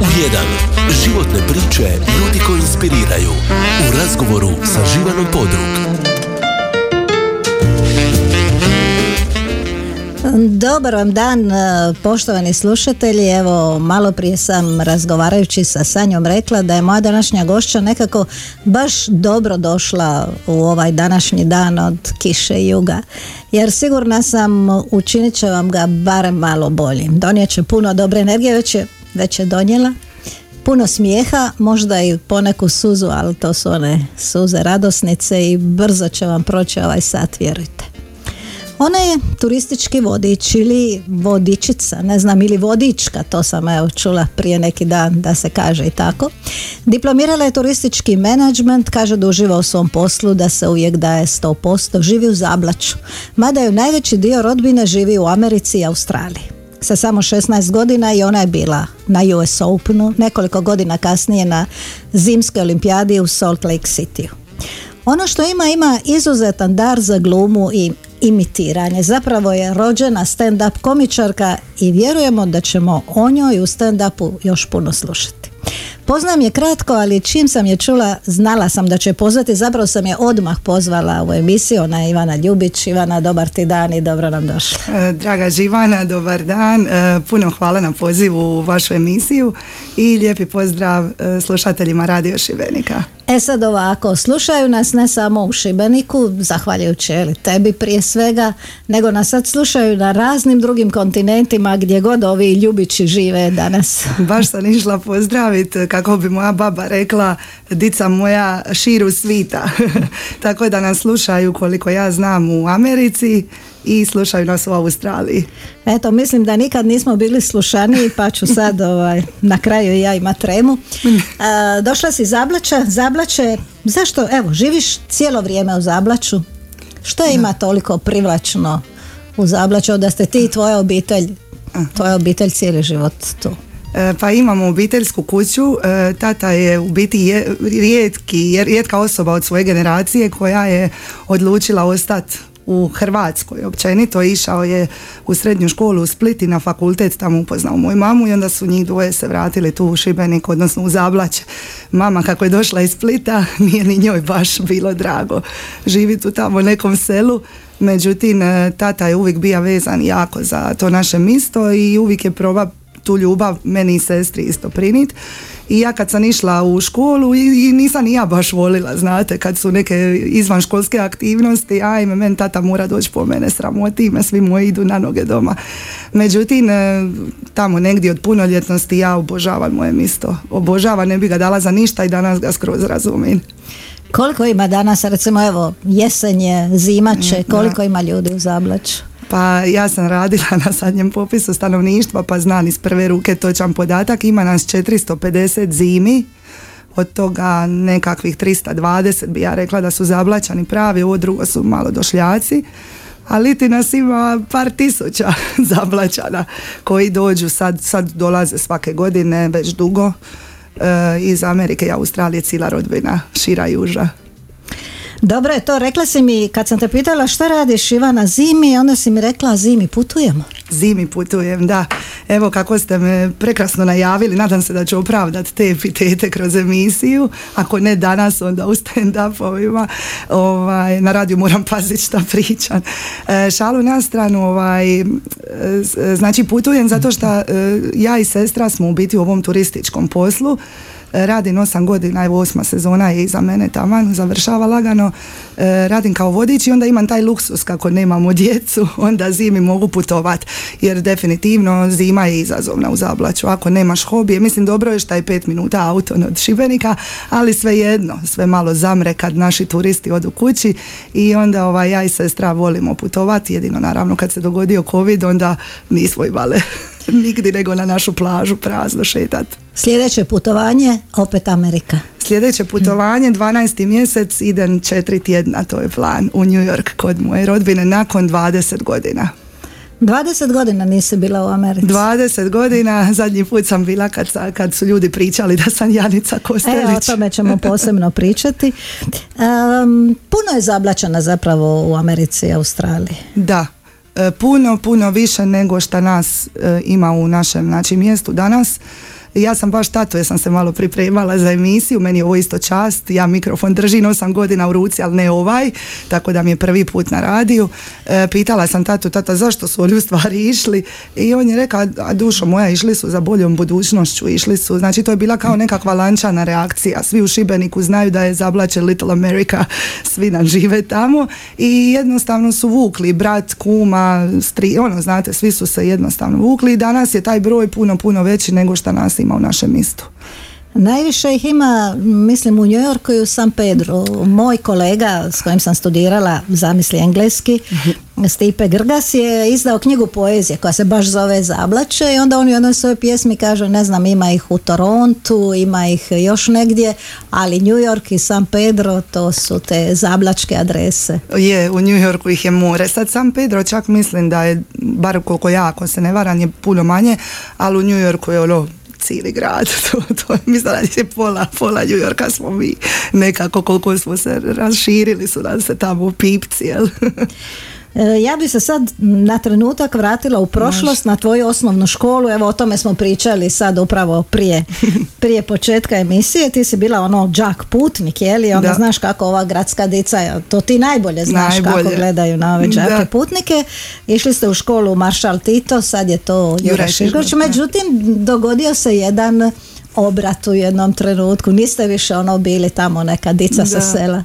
u jedan. Životne priče ljudi koji inspiriraju. U razgovoru sa Živanom Podrug. Dobar vam dan, e, poštovani slušatelji. Evo, malo prije sam razgovarajući sa Sanjom rekla da je moja današnja gošća nekako baš dobro došla u ovaj današnji dan od kiše i juga. Jer sigurna sam učinit će vam ga barem malo boljim. Donijet će puno dobre energije, već je, već je donijela. Puno smijeha, možda i poneku suzu, ali to su one suze radosnice i brzo će vam proći ovaj sat, vjerujte. Ona je turistički vodič ili vodičica, ne znam, ili vodička, to sam evo čula prije neki dan da se kaže i tako. Diplomirala je turistički menadžment, kaže da uživa u svom poslu, da se uvijek daje 100%, živi u Zablaču. Mada je najveći dio rodbine živi u Americi i Australiji. Sa samo 16 godina i ona je bila na US Openu, nekoliko godina kasnije na zimskoj olimpijadi u Salt Lake City. Ono što ima, ima izuzetan dar za glumu i imitiranje. Zapravo je rođena stand-up komičarka i vjerujemo da ćemo o njoj u stand-upu još puno slušati. Poznam je kratko, ali čim sam je čula, znala sam da će pozvati, zapravo sam je odmah pozvala u emisiju, ona je Ivana Ljubić. Ivana, dobar ti dan i dobro nam došla. E, draga Živana, dobar dan, e, puno hvala na pozivu u vašu emisiju i lijepi pozdrav e, slušateljima Radio Šibenika. E sad ovako, slušaju nas ne samo u Šibeniku, zahvaljujući li, tebi prije svega, nego nas sad slušaju na raznim drugim kontinentima gdje god ovi ljubići žive danas. Baš sam išla pozdraviti, kako bi moja baba rekla, dica moja širu svita. Tako da nas slušaju koliko ja znam u Americi i slušaju nas u Australiji. Eto, mislim da nikad nismo bili slušaniji pa ću sad ovaj, na kraju i ja ima tremu. došla si Zablača, Zablače, zašto, evo, živiš cijelo vrijeme u Zablaču? Što ima toliko privlačno u Zablaču da ste ti i tvoja obitelj, tvoja obitelj cijeli život tu? E, pa imamo obiteljsku kuću, e, tata je u biti rijetki, rijetka osoba od svoje generacije koja je odlučila ostati u Hrvatskoj općenito. Išao je u srednju školu u Split i na fakultet tamo upoznao moju mamu i onda su njih dvoje se vratili tu u Šibenik odnosno u Zablaće. Mama kako je došla iz Splita nije ni njoj baš bilo drago živjeti u tamo nekom selu. Međutim e, tata je uvijek bio vezan jako za to naše misto i uvijek je proba tu ljubav meni i sestri isto prinit i ja kad sam išla u školu i, i nisam ni ja baš volila, znate, kad su neke izvanškolske aktivnosti, ajme, men tata mora doći po mene, sramoti me, svi moji idu na noge doma. Međutim, e, tamo negdje od punoljetnosti ja obožavam moje misto. Obožavam, ne bi ga dala za ništa i danas ga skroz razumijem. Koliko ima danas, recimo evo, jesenje, zimače, koliko ima ljudi u Zablaču? Pa ja sam radila na zadnjem popisu stanovništva pa znam iz prve ruke točan podatak. Ima nas 450 zimi, od toga nekakvih 320 bi ja rekla da su zablačani pravi, ovo drugo su malo došljaci. Ali ti nas ima par tisuća zablačana koji dođu, sad, sad dolaze svake godine već dugo e, iz Amerike i Australije cijela rodbina, šira i uža. Dobro je to, rekla si mi kad sam te pitala šta radiš Ivana zimi, onda si mi rekla zimi putujemo. Zimi putujem, da. Evo kako ste me prekrasno najavili, nadam se da ću opravdati te epitete kroz emisiju. Ako ne danas, onda u stand-upovima. Ovaj, na radiju moram paziti šta pričam. E, šalu na stranu, ovaj, e, znači putujem zato što e, ja i sestra smo u biti u ovom turističkom poslu radim osam godina, evo osma sezona je iza mene taman, završava lagano, e, radim kao vodič i onda imam taj luksus kako nemamo djecu, onda zimi mogu putovat, jer definitivno zima je izazovna u Zablaću, ako nemaš hobije, mislim dobro je što je pet minuta auto od Šibenika, ali svejedno, sve malo zamre kad naši turisti odu kući i onda ovaj, ja i sestra volimo putovati, jedino naravno kad se dogodio covid, onda nismo imale nigdje nego na našu plažu prazno šetat. Sljedeće putovanje, opet Amerika. Sljedeće putovanje, 12. mjesec, idem četiri tjedna, to je plan, u New York kod moje rodbine nakon 20 godina. 20 godina nisi bila u Americi. 20 godina, zadnji put sam bila kad, kad su ljudi pričali da sam Janica Kostelić. E, o tome ćemo posebno pričati. puno je zablačana zapravo u Americi i Australiji. Da, puno, puno više nego što nas e, ima u našem znači, mjestu danas. Ja sam baš tato, jer sam se malo pripremala za emisiju, meni je ovo isto čast, ja mikrofon držim osam godina u ruci, ali ne ovaj, tako da mi je prvi put na radiju. E, pitala sam tatu, tata, zašto su oni u stvari išli? I on je rekao, a dušo moja, išli su za boljom budućnošću, išli su, znači to je bila kao nekakva lančana reakcija. Svi u Šibeniku znaju da je zablače Little America, svi nam žive tamo i jednostavno su vukli brat, kuma, stri, ono znate, svi su se jednostavno vukli i danas je taj broj puno, puno veći nego što nas ima u našem mistu. Najviše ih ima, mislim, u New Yorku i u San Pedro. Moj kolega s kojim sam studirala, zamisli engleski, Stipe Grgas je izdao knjigu poezije koja se baš zove Zablače i onda on u jednoj svojoj pjesmi kaže, ne znam, ima ih u Torontu, ima ih još negdje, ali New York i San Pedro to su te zablačke adrese. Je, u New Yorku ih je more. Sad San Pedro čak mislim da je, bar koliko ja, ako se ne varam, je puno manje, ali u New Yorku je ono cijeli grad. To, to, mislim da je pola, pola New Yorka smo mi nekako koliko smo se raširili su nam se tamo pipci. Jel? E, ja bi se sad na trenutak vratila u prošlost, na tvoju osnovnu školu, evo o tome smo pričali sad upravo prije, prije početka emisije, ti si bila ono džak putnik, je li, onda znaš kako ova gradska dica, to ti najbolje znaš kako gledaju na ove džake putnike, išli ste u školu Maršal Tito, sad je to Jura Šišković, međutim dogodio se jedan obrat u jednom trenutku, niste više ono bili tamo neka dica sa sela.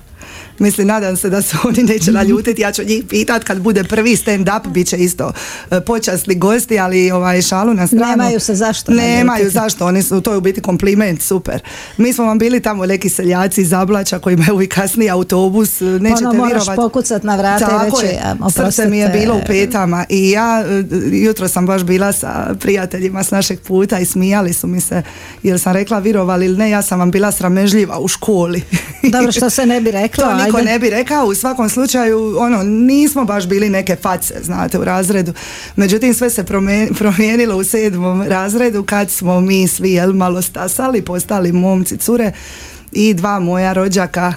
Mislim, nadam se da se oni neće naljutiti. Ja ću njih pitat kad bude prvi stand-up, bit će isto e, počasni gosti, ali ovaj šalu na stranu. Nemaju se zašto Nemaju zašto, oni su, to je u biti kompliment, super. Mi smo vam bili tamo neki seljaci iz Ablača koji imaju i autobus, nećete ono, moraš pokucat na vrata Tako i reći, srce mi je bilo u petama i ja e, jutro sam baš bila sa prijateljima s našeg puta i smijali su mi se jer sam rekla virovali ili ne, ja sam vam bila sramežljiva u školi. Dobro, što se ne bi rekla, niko ne bi rekao, u svakom slučaju ono, nismo baš bili neke face, znate, u razredu. Međutim, sve se promijenilo u sedmom razredu kad smo mi svi jel, malo stasali, postali momci, cure i dva moja rođaka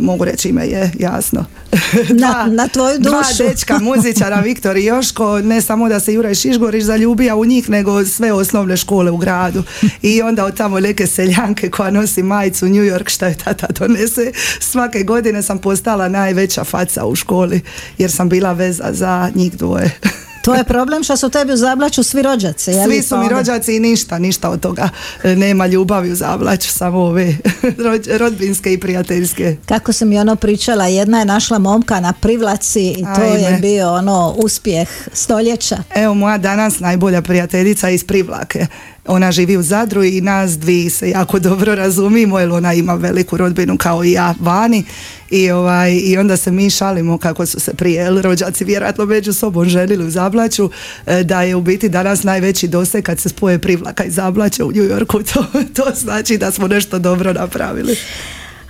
mogu reći ime je jasno. dva, na, tvoju dušu. Dva dečka muzičara, Viktor i Joško, ne samo da se Juraj Šišgorić zaljubija u njih, nego sve osnovne škole u gradu. I onda od tamo neke seljanke koja nosi majicu New York, šta je tata donese. Svake godine sam postala najveća faca u školi, jer sam bila veza za njih dvoje. To je problem što su tebi u Zablaću svi rođaci. Svi su mi rođaci i ništa, ništa od toga. E, nema ljubavi u Zablaću, samo ove rodbinske i prijateljske. Kako sam mi ono pričala, jedna je našla momka na privlaci i to je bio ono uspjeh stoljeća. Evo moja danas najbolja prijateljica iz Privlake ona živi u Zadru i nas dvi se jako dobro razumimo jer ona ima veliku rodbinu kao i ja vani. I, ovaj, i onda se mi šalimo kako su se prije rođaci vjerojatno među sobom želili u Zablaću e, da je u biti danas najveći doseg kad se spoje privlaka i Zablaća u New Yorku. To, to znači da smo nešto dobro napravili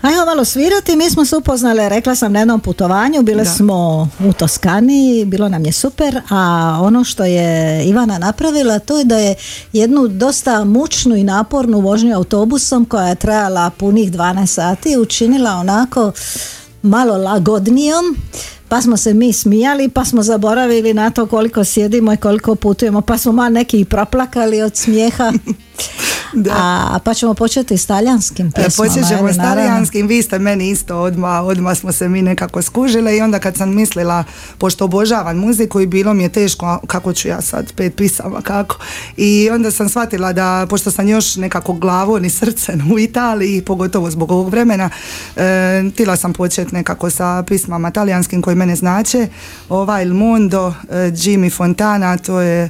Ajmo malo svirati, mi smo se upoznali, rekla sam na jednom putovanju, bile smo u Toskani, bilo nam je super, a ono što je Ivana napravila to je da je jednu dosta mučnu i napornu vožnju autobusom koja je trajala punih 12 sati učinila onako malo lagodnijom pa smo se mi smijali, pa smo zaboravili na to koliko sjedimo i koliko putujemo, pa smo malo neki i proplakali od smijeha. Da. A, pa ćemo početi s talijanskim e, pjesmama. Počet ćemo s talijanskim, vi ste meni isto odmah, odmah smo se mi nekako skužile i onda kad sam mislila, pošto obožavam muziku i bilo mi je teško, kako ću ja sad pet pisama, kako. I onda sam shvatila da, pošto sam još nekako glavo ni srcem u Italiji, pogotovo zbog ovog vremena, e, tila sam početi nekako sa pismama talijanskim koji mene znače. Ova Il Mondo, e, Jimmy Fontana, to je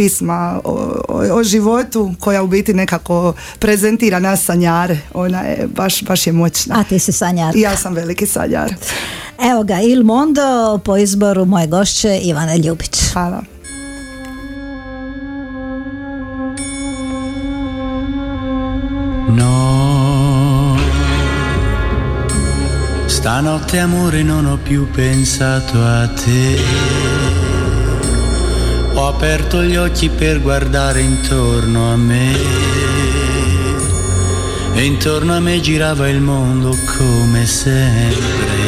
pisma o, o, životu koja u biti nekako prezentira nas sanjare. Ona je baš, baš je moćna. A ti si sanjar. Ja sam veliki sanjar. Evo ga, Il Mondo po izboru moje gošće Ivane Ljubić. Hvala. No, stanotte amore non ho più pensato a te. Ho aperto gli occhi per guardare intorno a me. E intorno a me girava il mondo come sempre.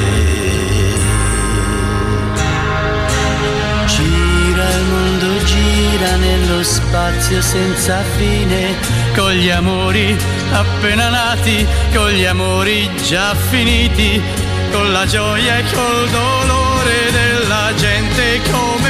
Gira il mondo, gira nello spazio senza fine, con gli amori appena nati, con gli amori già finiti, con la gioia e col dolore della gente come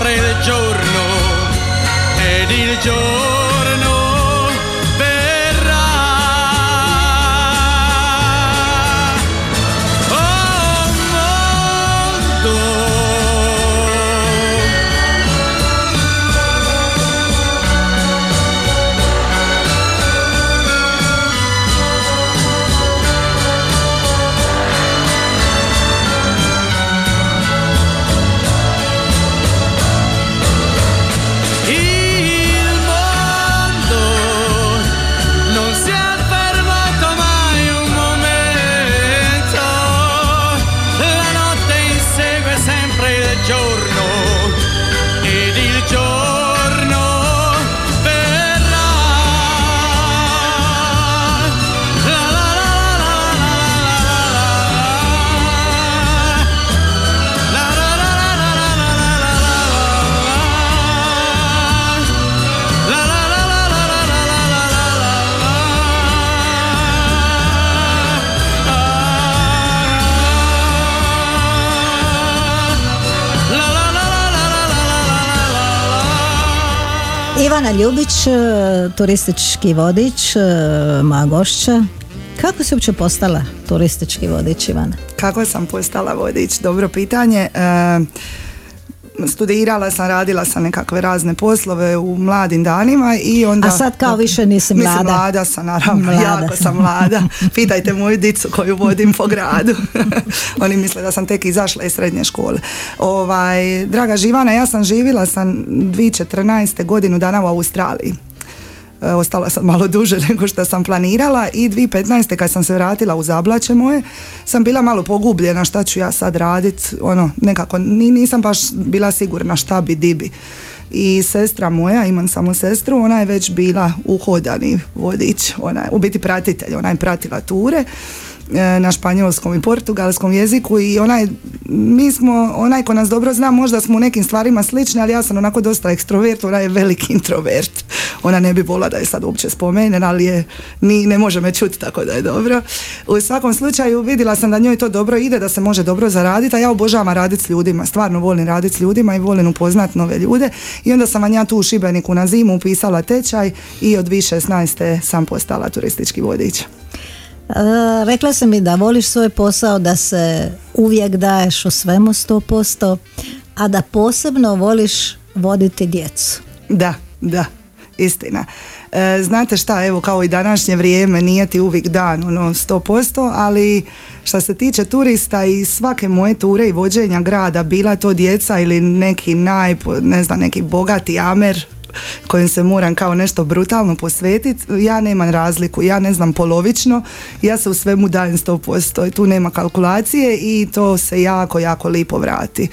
sempre il giorno ed il giorno Ivana Ljubić, e, turistički vodič, e, moja gošća. Kako si uopće postala turistički vodič, Ivana? Kako sam postala vodič? Dobro pitanje. E, studirala sam, radila sam nekakve razne poslove u mladim danima i onda... A sad kao više nisi Mislim, mlada. mlada sam, naravno, Mlada jako sam. mlada. Pitajte moju dicu koju vodim po gradu. Oni misle da sam tek izašla iz srednje škole. Ovaj, draga Živana, ja sam živjela sam 2014. godinu dana u Australiji. E, ostala sam malo duže nego što sam planirala i 2015. kad sam se vratila u zablaće moje sam bila malo pogubljena šta ću ja sad radit ono nekako ni, nisam baš bila sigurna šta bi di bi i sestra moja, imam samo sestru, ona je već bila uhodani vodič, ona je u biti pratitelj, ona je pratila ture na španjolskom i portugalskom jeziku i onaj, mi smo, onaj ko nas dobro zna, možda smo u nekim stvarima slični, ali ja sam onako dosta ekstrovert, ona je veliki introvert. Ona ne bi volila da je sad uopće spomenem, ali je, ni, ne može me čuti, tako da je dobro. U svakom slučaju vidjela sam da njoj to dobro ide, da se može dobro zaraditi, a ja obožavam raditi s ljudima, stvarno volim raditi s ljudima i volim upoznat nove ljude i onda sam vam ja tu u Šibeniku na zimu upisala tečaj i od 2016. sam postala turistički vodič. E, rekla si mi da voliš svoj posao, da se uvijek daješ u svemu 100%, a da posebno voliš voditi djecu. Da, da, istina. E, znate šta, evo kao i današnje vrijeme nije ti uvijek dan, ono 100%, ali što se tiče turista i svake moje ture i vođenja grada, bila to djeca ili neki naj, ne znam, neki bogati amer kojem se moram kao nešto brutalno posvetiti, ja nemam razliku, ja ne znam polovično, ja se u svemu dajem 100%, i tu nema kalkulacije i to se jako, jako lipo vrati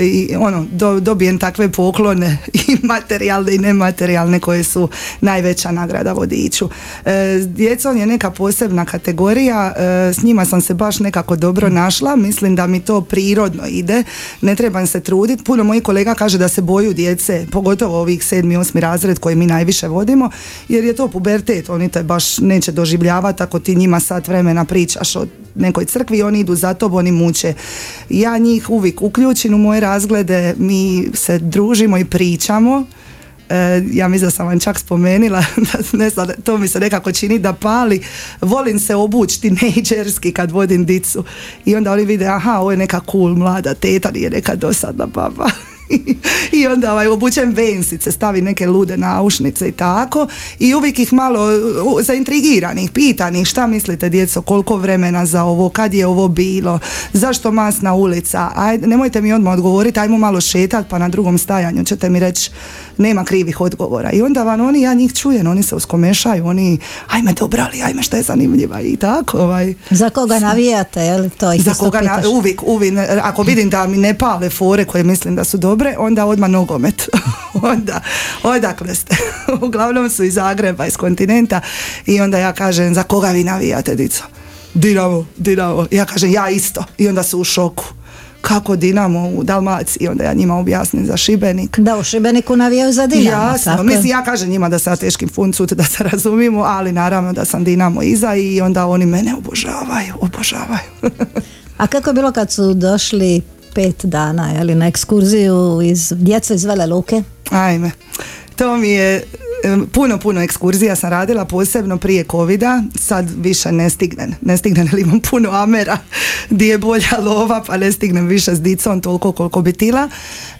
i ono, do, dobijem takve poklone i materijalne i nematerijalne koje su najveća nagrada vodiču. E, djecom je neka posebna kategorija, e, s njima sam se baš nekako dobro našla, mislim da mi to prirodno ide, ne trebam se truditi. Puno mojih kolega kaže da se boju djece, pogotovo ovih sedmi, osmi razred koji mi najviše vodimo, jer je to pubertet, oni te baš neće doživljavati ako ti njima sat vremena pričaš o nekoj crkvi, oni idu za tobom, oni muče. Ja njih uvijek uključim u moje razglede, mi se družimo i pričamo. E, ja mislim da sam vam čak spomenila, da, ne znam, to mi se nekako čini da pali. Volim se obući tinejdžerski kad vodim dicu. I onda oni vide, aha, ovo je neka cool mlada teta, nije neka dosadna baba. I onda ovaj, obučem vensice, stavi neke lude naušnice i tako. I uvijek ih malo zaintrigiranih, pitanih šta mislite djeco, koliko vremena za ovo, kad je ovo bilo, zašto masna ulica, ajde, nemojte mi odmah odgovoriti, ajmo malo šetat pa na drugom stajanju ćete mi reći nema krivih odgovora. I onda vam oni, ja njih čujem, oni se uskomešaju, oni, ajme dobrali, ajme šta je zanimljiva i tako. Ovaj. Za koga navijate, je li to? Za koga na, uvijek, uvijek, ako vidim da mi ne pale fore koje mislim da su dobre, onda odmah nogomet. onda, odakle ste? Uglavnom su iz Zagreba, iz kontinenta i onda ja kažem, za koga vi navijate, dico? Dinamo, Dinamo. Ja kažem, ja isto. I onda su u šoku kako Dinamo u Dalmaciji, onda ja njima objasnim za Šibenik. Da, u Šibeniku navijaju za Dinamo. Jasno, mislim ja kažem njima da sa teškim funcut da se razumimo, ali naravno da sam Dinamo iza i onda oni mene obožavaju, obožavaju. A kako je bilo kad su došli pet dana jeli, na ekskurziju iz djeca iz Vele Luke? Ajme, to mi je puno, puno ekskurzija sam radila, posebno prije covida, sad više ne stignem, ne stignem jer imam puno amera gdje je bolja lova, pa ne stignem više s dicom toliko koliko bi tila.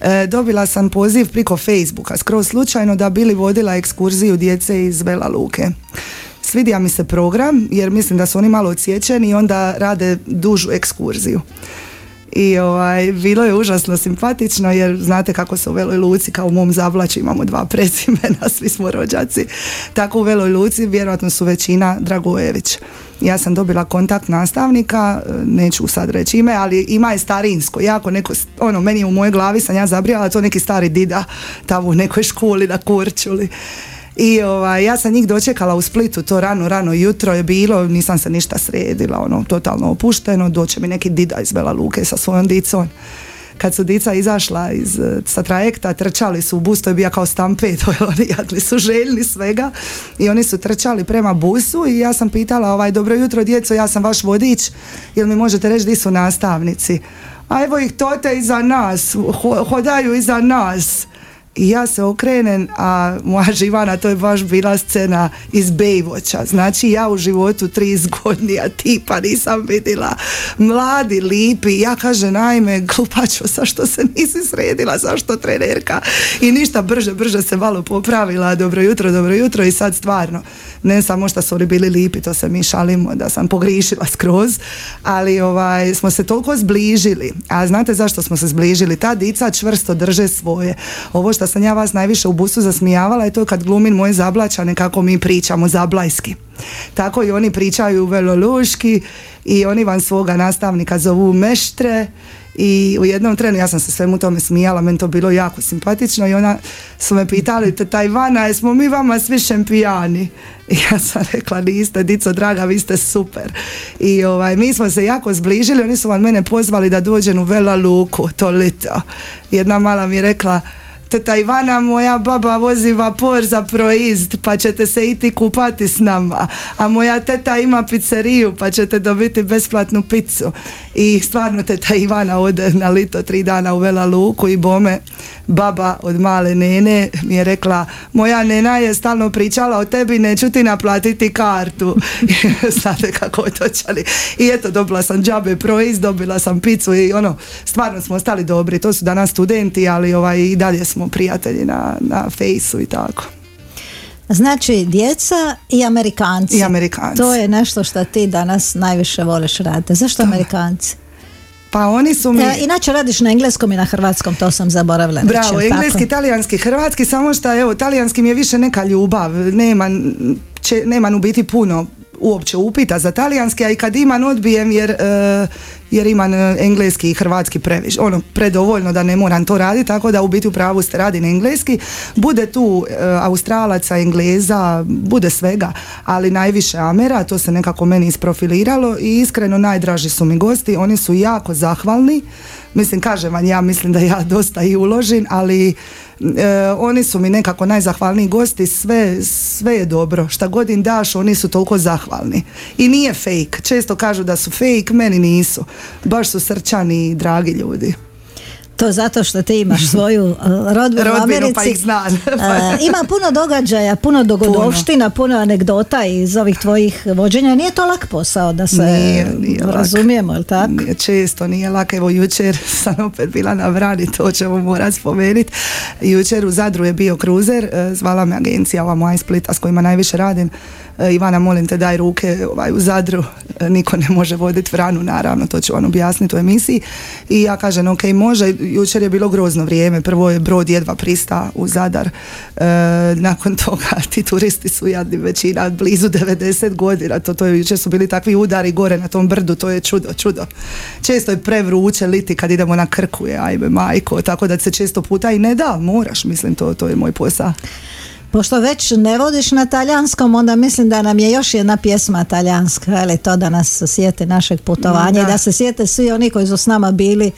E, dobila sam poziv priko Facebooka, skroz slučajno da bili vodila ekskurziju djece iz Vela Luke. Svidija mi se program jer mislim da su oni malo odsječeni i onda rade dužu ekskurziju i ovaj, bilo je užasno simpatično jer znate kako se u Veloj Luci kao u mom zavlači imamo dva prezimena, svi smo rođaci. Tako u Veloj Luci vjerojatno su većina Dragojević. Ja sam dobila kontakt nastavnika, neću sad reći ime, ali ima je starinsko, jako neko, ono, meni u mojoj glavi sam ja zabrijala to neki stari dida tamo u nekoj školi na Kurčuli. I ovaj, ja sam njih dočekala u Splitu, to rano, rano jutro je bilo, nisam se ništa sredila, ono, totalno opušteno, doće mi neki dida iz Bela Luke sa svojom dicom. Kad su dica izašla iz, sa trajekta, trčali su u bus, to je bio kao stampet, oni jadli su željni svega i oni su trčali prema busu i ja sam pitala, ovaj, dobro jutro djeco, ja sam vaš vodič, jel mi možete reći di su nastavnici? A evo ih tote iza nas, hodaju iza nas. I ja se okrenem, a moja živana, to je baš bila scena iz Bejvoća. Znači ja u životu tri godina tipa nisam vidjela. Mladi, lipi. Ja kažem, najme, glupačo, sa što se nisi sredila, zašto trenerka? I ništa, brže, brže se malo popravila. Dobro jutro, dobro jutro i sad stvarno. Ne samo što su oni bili lipi, to se mi šalimo da sam pogrišila skroz, ali ovaj, smo se toliko zbližili. A znate zašto smo se zbližili? Ta dica čvrsto drže svoje. Ovo što sam ja vas najviše u busu zasmijavala je to kad glumim moje zablačane kako mi pričamo zablajski. Tako i oni pričaju veloluški i oni vam svoga nastavnika zovu meštre i u jednom trenu ja sam se svemu tome smijala, meni to bilo jako simpatično i ona su me pitali, te Ivana, jesmo mi vama svi šempijani? I ja sam rekla, niste, dico draga, vi ste super. I ovaj, mi smo se jako zbližili, oni su vam mene pozvali da dođem u Vela Luku, to lito. Jedna mala mi je rekla, teta Ivana moja baba vozi vapor za proizd pa ćete se iti kupati s nama. A moja teta ima pizzeriju pa ćete dobiti besplatnu picu i stvarno teta Ivana ode na lito tri dana u Vela Luku i bome baba od male nene mi je rekla moja nena je stalno pričala o tebi neću ti naplatiti kartu. Znate kako otočali i eto dobila sam džabe proizd dobila sam picu i ono stvarno smo ostali dobri. To su danas studenti ali ovaj i dalje smo smo prijatelji na, na fejsu i tako. Znači, djeca i Amerikanci. I Amerikanci. To je nešto što ti danas najviše voliš raditi. Zašto Amerikanci? Pa oni su mi... E, inače radiš na engleskom i na hrvatskom, to sam zaboravila. Bravo, engleski, talijanski, hrvatski, samo što evo, talijanski mi je više neka ljubav, nema, će, nema u biti puno uopće upita za talijanski, a i kad imam odbijem jer, uh, jer imam e, engleski i hrvatski previš, ono predovoljno da ne moram to raditi, tako da u biti u pravu ste radi na engleski. Bude tu uh, Australaca, Engleza, bude svega, ali najviše Amera, to se nekako meni isprofiliralo i iskreno najdraži su mi gosti, oni su jako zahvalni. Mislim, kažem vam, ja mislim da ja dosta i uložim, ali E, oni su mi nekako najzahvalniji gosti, sve, sve je dobro. Šta god im daš, oni su toliko zahvalni. I nije fake. Često kažu da su fake, meni nisu. Baš su srčani i dragi ljudi. To zato što ti imaš svoju uh, rodbinu u Rodbinu, Americi. pa ih znam. Uh, ima puno događaja, puno dogodovština, puno, anegdota iz ovih tvojih vođenja. Nije to lak posao da se Nije, nije lak. razumijemo, jel tako? Nije često, nije lako. Evo jučer sam opet bila na brani, to ćemo morat spomenuti. Jučer u Zadru je bio kruzer, e, zvala me agencija ova moja iz Splita s kojima najviše radim. E, Ivana, molim te daj ruke ovaj, u Zadru, E, niko ne može voditi vranu, naravno, to ću vam objasniti u emisiji. I ja kažem, ok, može, jučer je bilo grozno vrijeme, prvo je brod jedva prista u Zadar, E, nakon toga ti turisti su jadni većina blizu 90 godina, to, to je, jučer su bili takvi udari gore na tom brdu, to je čudo, čudo. Često je prevruće liti kad idemo na krku, je, ajme majko, tako da se često puta i ne da, moraš, mislim, to, to je moj posao. Pošto već ne vodiš na talijanskom, onda mislim da nam je još jedna pjesma talijanska, ali to da nas sjete našeg putovanja i Da. da se sjete svi oni koji su s nama bili,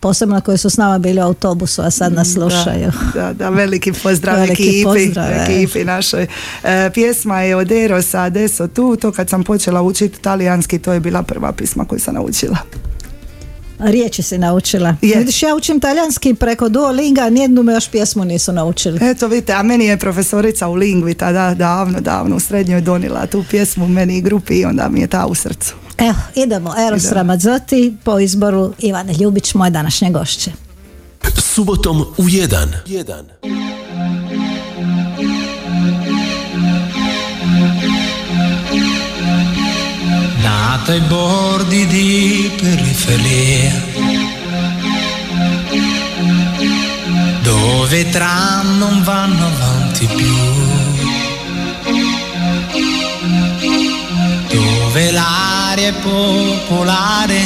posebno koji su s nama bili u autobusu, a sad nas slušaju. Da, da, da, veliki pozdrav Veliki ekipi, pozdrav, e. ekipi našoj. E, pjesma je od Erosa Adesso tu, to kad sam počela učiti talijanski, to je bila prva pisma koju sam naučila. Riječi si naučila. Je. Vidiš, ja učim talijanski preko Duolinga, nijednu me još pjesmu nisu naučili. Eto vidite, a meni je profesorica u lingvi tada davno, davno u srednjoj donila tu pjesmu meni i grupi i onda mi je ta u srcu. Evo, idemo. Eros Idemo. Ramazzotti po izboru Ivane Ljubić, moje današnje gošće. Subotom u 1. 1. Nata ai bordi di periferia, dove i tram non vanno avanti più, dove l'aria è popolare,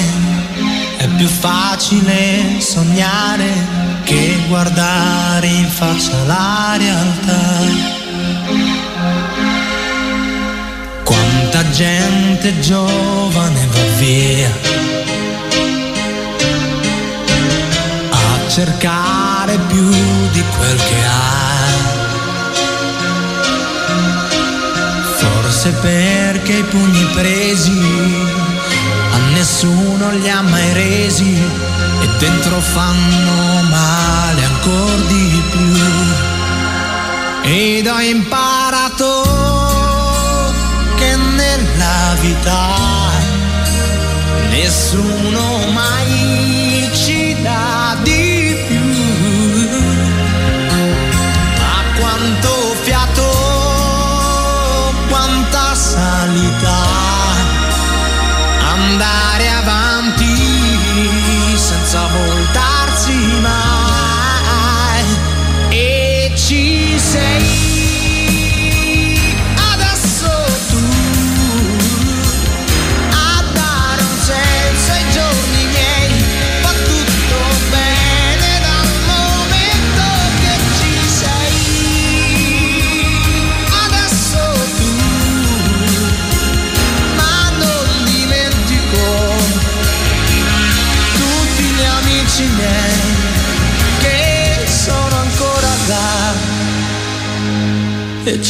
è più facile sognare che guardare in faccia la realtà. Quanta gente giovane va via a cercare più di quel che ha. Forse perché i pugni presi a nessuno li ha mai resi e dentro fanno male ancora di più. Ed ho imparato gravità, nessuno mai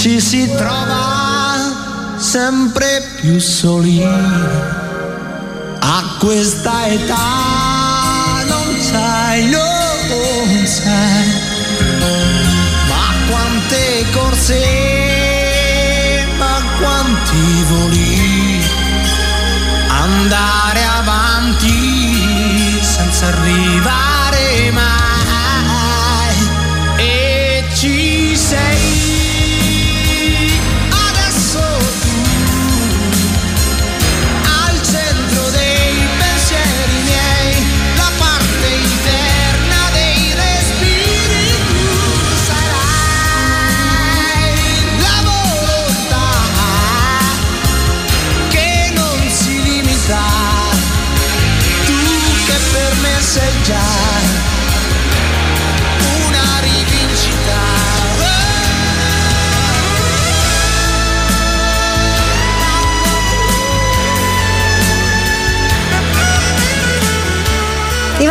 ci si trova sempre più soli. A questa età non sai, non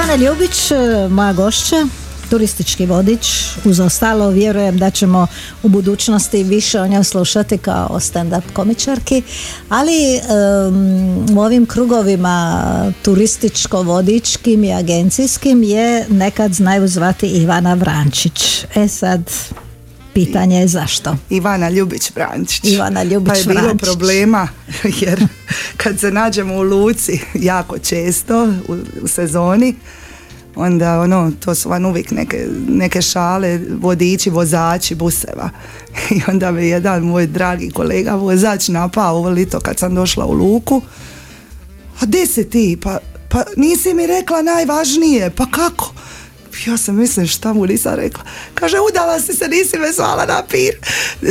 Ivana Ljubić, e, moja gošća. turistički vodič. Uz ostalo vjerujem da ćemo u budućnosti više o njoj slušati kao o stand-up komičarki, ali u ovim krugovima turističko-vodičkim i agencijskim je nekad znaju zvati Ivana Vrančić. E sad, Pitanje je zašto? Ivana Ljubić Vrančić. Ivana Ljubić Pa je bilo problema jer kad se nađemo u luci jako često u, u sezoni onda ono, to su van uvijek neke, neke šale, vodiči, vozači buseva. I onda me jedan moj dragi kolega vozač napao ovo lito kad sam došla u luku. A gdje si ti? Pa, pa nisi mi rekla najvažnije. Pa kako? Ja sam mislim šta mu nisam rekla. Kaže, udala si se, nisi me zvala na pir.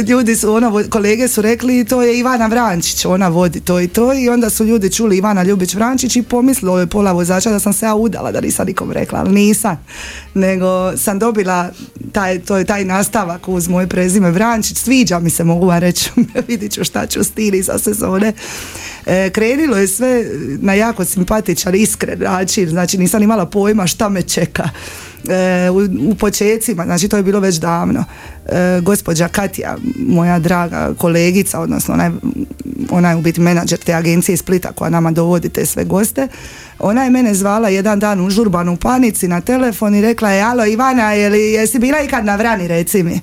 Ljudi su, ono, kolege su rekli, to je Ivana Vrančić, ona vodi to i to i onda su ljudi čuli Ivana Ljubić Vrančić i pomislili je pola vozača da sam se ja udala, da nisam nikom rekla, ali nisam. Nego sam dobila taj, to je taj nastavak uz moje prezime Vrančić, sviđa mi se, mogu vam reći, vidit ću šta ću stili za sezone. E, krenilo je sve na jako simpatičan, iskren način, znači nisam imala pojma šta me čeka. E, u, u počecima, znači to je bilo već davno. E, gospođa Katja, moja draga kolegica, odnosno ona je, ona je u biti menadžer te agencije iz Splita koja nama dovodi te sve goste. Ona je mene zvala jedan dan u žurbanu panici na telefon i rekla je, alo Ivana, jesi bila ikad na vrani, reci mi.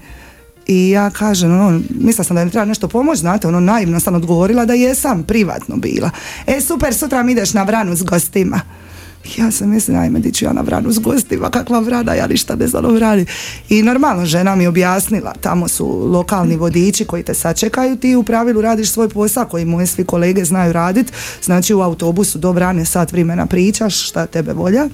I ja kažem, ono, mislila sam da mi treba nešto pomoći, znate, ono, naivno sam odgovorila da jesam privatno bila. E, super, sutra mi ideš na vranu s gostima. Ja sam mislim, ajme, di ću ja na vranu s gostima, kakva vrana, ja ništa ne znam vrani. I normalno, žena mi objasnila, tamo su lokalni vodiči koji te sačekaju, ti u pravilu radiš svoj posao koji moji svi kolege znaju raditi, znači u autobusu do vrane sat vremena pričaš šta tebe volja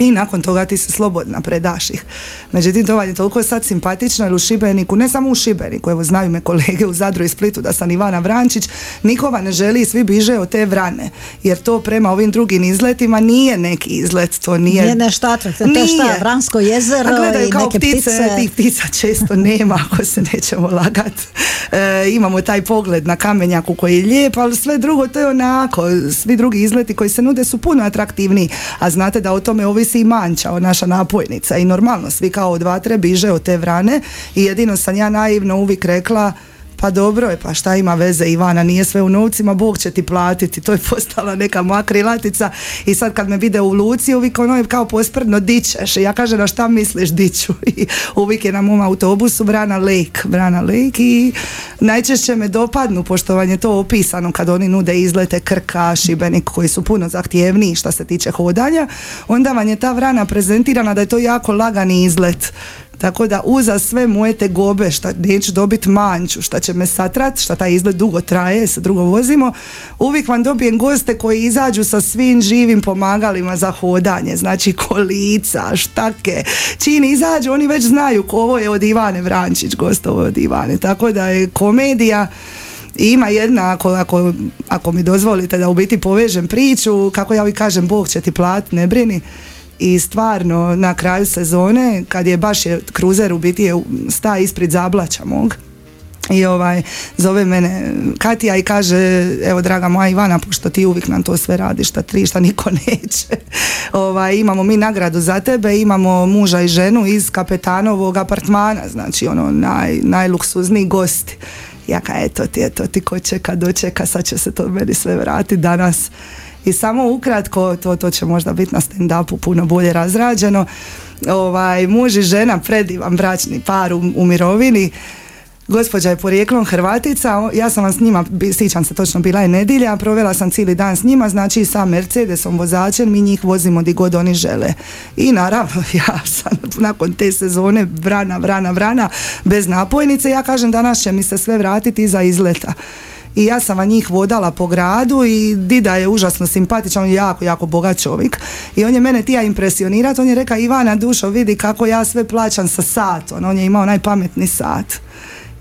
i nakon toga ti se slobodna predaš ih. Međutim, to vam je toliko sad simpatično jer u Šibeniku, ne samo u Šibeniku, evo znaju me kolege u Zadru i Splitu da sam Ivana Vrančić, nikova ne želi i svi biže od te vrane, jer to prema ovim drugim izletima nije neki izlet, to nije... Nije nešto atraktivno, to je šta, Vransko jezero gledaju, i kao neke ptice, ptice. Tih ptica često nema, ako se nećemo lagat. E, imamo taj pogled na kamenjaku koji je lijep, ali sve drugo to je onako, svi drugi izleti koji se nude su puno atraktivniji, a znate da o tome ovisi i manča, naša napojnica i normalno svi kao od vatre biže od te vrane i jedino sam ja naivno uvijek rekla pa dobro je, pa šta ima veze Ivana, nije sve u novcima, Bog će ti platiti, to je postala neka moja krilatica. I sad kad me vide u luci uvijek ono je kao posprdno dičeš i ja kažem na šta misliš diću? I uvijek je na mom autobusu Brana Lake, Brana Lake i najčešće me dopadnu pošto vam je to opisano kad oni nude izlete Krka, Šibenik koji su puno zahtjevniji što se tiče hodanja, onda vam je ta vrana prezentirana da je to jako lagani izlet tako da uza sve moje te gobe šta neću dobiti manču, šta će me satrat, šta taj izgled dugo traje, se drugo vozimo, uvijek vam dobijem goste koji izađu sa svim živim pomagalima za hodanje, znači kolica, štake, čini izađu, oni već znaju ko ovo je od Ivane Vrančić, gostovo od Ivane, tako da je komedija i ima jedna, ako, ako, ako mi dozvolite da u biti povežem priču, kako ja uvijek kažem, Bog će ti plat, ne brini, i stvarno na kraju sezone kad je baš je kruzer u biti je sta ispred zablaća mog i ovaj zove mene Katija i kaže evo draga moja Ivana pošto ti uvijek nam to sve radiš šta tri šta niko neće ovaj, imamo mi nagradu za tebe imamo muža i ženu iz kapetanovog apartmana znači ono naj, najluksuzniji gosti ja ka eto ti eto ti ko čeka dočeka sad će se to meni sve vratiti danas i samo ukratko, to, to će možda biti na stand-upu puno bolje razrađeno, ovaj, muž i žena, predivan bračni par u, u mirovini, Gospođa je porijeklom Hrvatica, ja sam vam s njima, sjećam se točno, bila je nedjelja, provela sam cijeli dan s njima, znači sa Mercedesom vozačem, mi njih vozimo di god oni žele. I naravno, ja sam nakon te sezone vrana, vrana, vrana, bez napojnice, ja kažem danas će mi se sve vratiti iza izleta i ja sam njih vodala po gradu i Dida je užasno simpatičan, on je jako, jako bogat čovjek. I on je mene tija impresionirat, on je rekao Ivana dušo vidi kako ja sve plaćam sa satom, on je imao najpametni sat.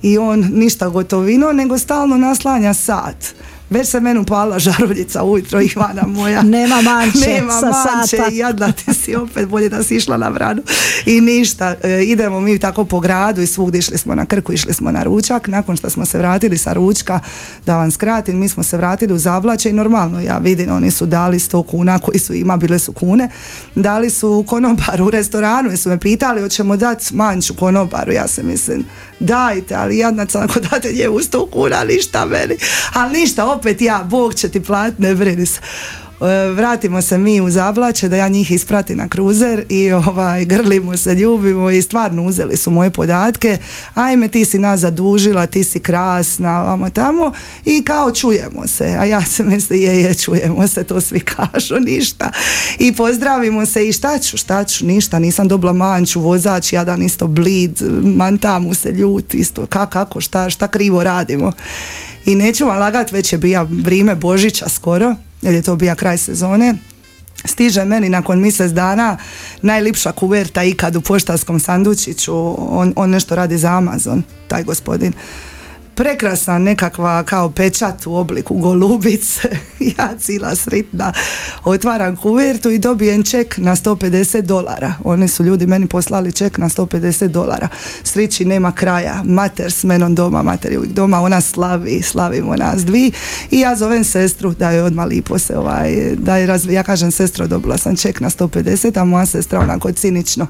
I on ništa gotovino nego stalno naslanja sat Već se meni upala žaruljica ujutro Ivana moja. Nema manče Nema sa manče, sata. jadna ti si opet bolje da si išla na vranu. I ništa, e, idemo mi tako po gradu i svugdje išli smo na Krku, išli smo na ručak. Nakon što smo se vratili sa ručka, da vam skratim, mi smo se vratili u zavlače i normalno ja vidim, oni su dali 100 kuna koji su ima, bile su kune, dali su konobaru u restoranu i su me pitali hoćemo dati manču konobaru, ja se mislim dajte, ali jadnaca ako date njemu 100 kuna, ništa meni, ali ništa, opet ja, Bog će ti platiti, ne brini se. E, vratimo se mi u zavlače da ja njih ispratim na kruzer i ovaj grlimo se, ljubimo i stvarno uzeli su moje podatke. Ajme ti si nas zadužila, ti si krasna vamo tamo i kao čujemo se, a ja se mislim je, je čujemo se, to svi kažu ništa. I pozdravimo se i šta ću, šta ću, ništa, nisam dobila manču, vozač jadan isto blid, manta mu se ljut isto, ka, kako, šta, šta krivo radimo i neću vam lagat, već je bija vrijeme Božića skoro, jer je to bija kraj sezone. Stiže meni nakon mjesec dana najlipša kuverta ikad u poštarskom sandučiću, on, on nešto radi za Amazon, taj gospodin. Prekrasna nekakva kao pečat u obliku golubice, ja cila sritna, otvaram kuvertu i dobijem ček na 150 dolara. Oni su ljudi meni poslali ček na 150 dolara. Srići nema kraja, mater s menom doma, mater je uvijek doma, ona slavi, slavimo nas dvi. I ja zovem sestru da je odmah lipo se ovaj, da je razvi, ja kažem sestro dobila sam ček na 150, a moja sestra onako cinično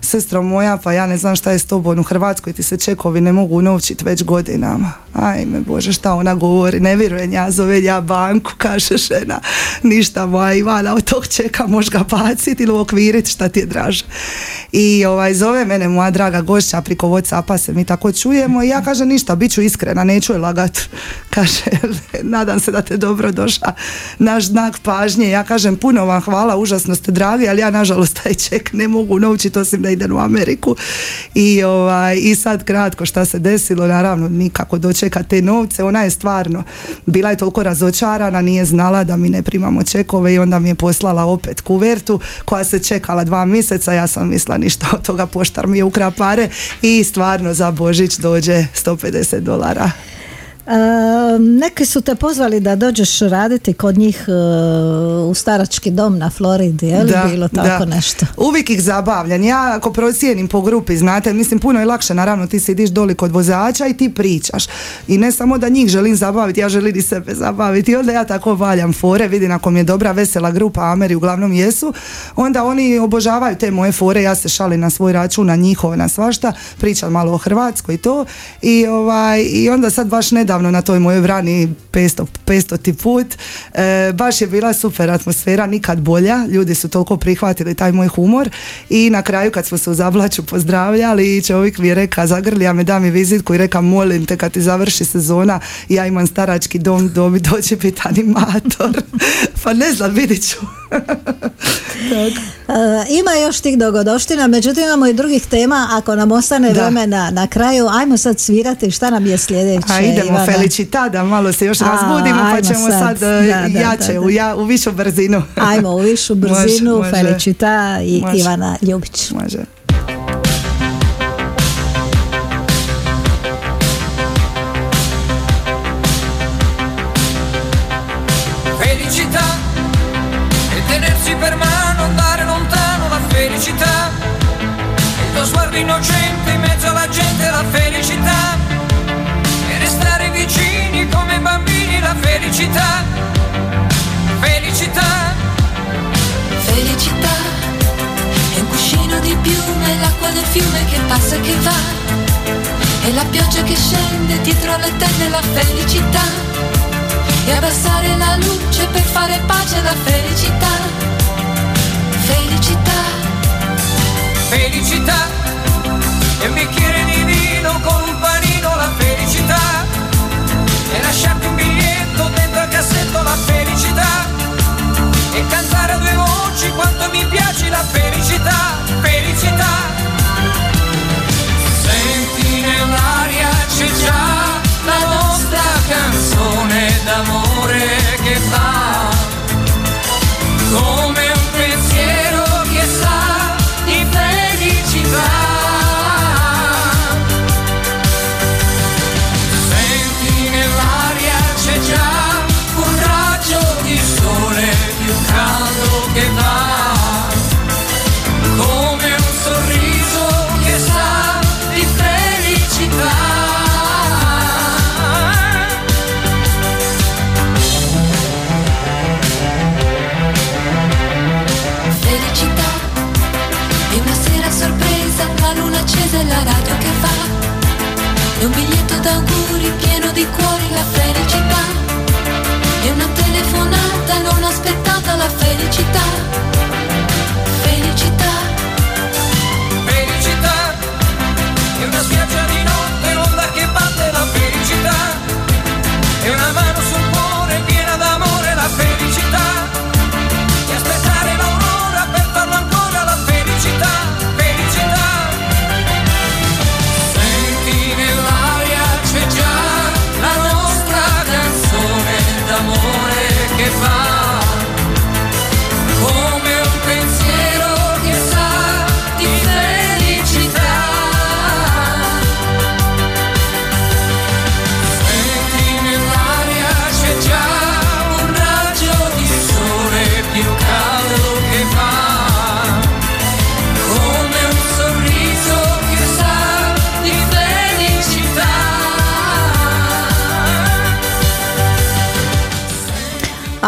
sestro moja, pa ja ne znam šta je s tobom u Hrvatskoj, ti se čekovi ne mogu unovčiti već godinama. Ajme Bože, šta ona govori, ne vjerujem ja, zove ja banku, kaže žena, ništa moja Ivana, od tog čeka možeš ga baciti ili uokviriti šta ti je draže. I ovaj, zove mene moja draga gošća priko Whatsappa se mi tako čujemo i ja kažem ništa, bit ću iskrena, neću je lagat. Kaže, nadam se da te dobro došla naš znak pažnje. Ja kažem, puno vam hvala, užasno ste dragi, ali ja nažalost taj ček ne mogu naučiti osim da idem u Ameriku. I, ovaj, I sad kratko šta se desilo, naravno nikako dočeka te novce. Ona je stvarno bila je toliko razočarana, nije znala da mi ne primamo čekove i onda mi je poslala opet kuvertu koja se čekala dva mjeseca. Ja sam mislila ništa od toga, poštar mi je ukra pare i stvarno za Božić dođe 150 dolara. E, neki su te pozvali da dođeš raditi kod njih e, u starački dom na Floridi, je li bilo tako da. nešto? Uvijek ih zabavljam. Ja ako procijenim po grupi, znate, mislim puno je lakše, naravno ti sidiš doli kod vozača i ti pričaš. I ne samo da njih želim zabaviti, ja želim i sebe zabaviti. I onda ja tako valjam fore, vidim ako mi je dobra vesela grupa, Ameri uglavnom jesu, onda oni obožavaju te moje fore, ja se šalim na svoj račun, na njihove, na svašta, pričam malo o Hrvatskoj i to. I, ovaj, i onda sad baš nedavno na toj mojoj vrani 500, 500 put. E, baš je bila super atmosfera, nikad bolja. Ljudi su toliko prihvatili taj moj humor i na kraju kad smo se u Zablaću pozdravljali i čovjek mi je reka zagrlija me da mi vizitku i reka molim te kad ti završi sezona ja imam starački dom, dom i doći biti animator. pa ne znam, vidit ću. E, ima još tih dogodoština, međutim imamo i drugih tema, ako nam ostane Da. vremena na kraju, ajmo sad svirati šta nam je sljedeće. A idemo Ivana? Felicitada, malo se još A, razbudimo pa ćemo sad, sad. e, Da, da, jače, da, da. U, ja, u višu brzinu. Ajmo u višu brzinu, Može, može. Felicita i. Ivana Ljubić. Može. Fiume che passa e che va. E la pioggia che scende dietro le tende la felicità. E abbassare la luce per fare pace alla felicità. Felicità, Felicità. E un bicchiere di vino con un panino la felicità. E lasciarti un biglietto dentro al cassetto la felicità. E cantare a due voci quanto mi piace la. Felicità. C'è già la nostra canzone Felicità.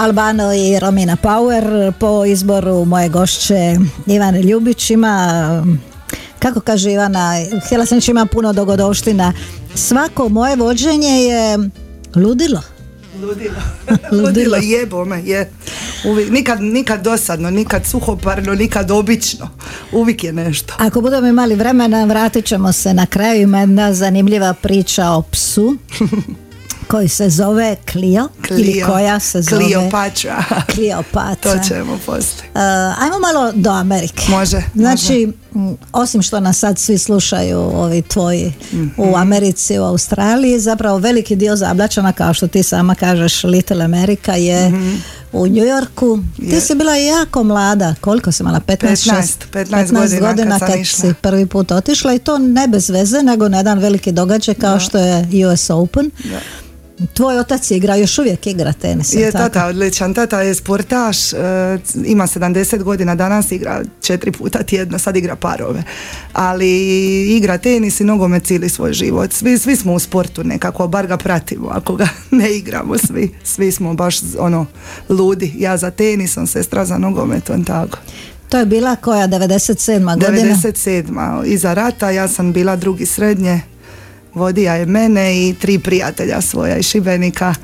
Albano i Romina Power po izboru moje gošće Ivane Ljubić ima kako kaže Ivana, htjela sam ima puno dogodovština. Svako moje vođenje je ludilo. Ludilo. Ludilo. Ludilo je bome, je. Uvijek, nikad, nikad dosadno, nikad suhoparno, nikad obično. Uvijek je nešto. Ako budemo imali vremena, vratit ćemo se na kraju. Ima jedna zanimljiva priča o psu koji se zove Clio, ili koja se zove Kleopatra. Kleopatra. to ćemo poslije. Uh, ajmo malo do Amerike. Može, Znači, m, osim što nas sad svi slušaju ovi tvoji Mhm. u Americi, u Australiji, zapravo veliki dio zablačana, kao što ti sama kažeš, Little America je Mhm. u New Yorku. Ti Je. si bila jako mlada, koliko si imala? 15, 15, 15 godina kad išla. si prvi put otišla i to ne bez veze, nego na jedan veliki događaj kao što je US Open. Tvoj otac je igrao, još uvijek igra tenis. Je tako? tata odličan, tata je sportaš, e, ima 70 godina, danas igra četiri puta tjedno, sad igra parove, ali igra tenis i nogomet cijeli svoj život. Svi, svi smo u sportu nekako, bar ga pratimo, ako ga ne igramo svi, svi smo baš ono ludi. Ja za tenisom, sestra za nogometom, tako. To je bila koja, 97. godina? 97. Iza rata ja sam bila drugi srednje, vodija je mene i tri prijatelja svoja iz Šibenika.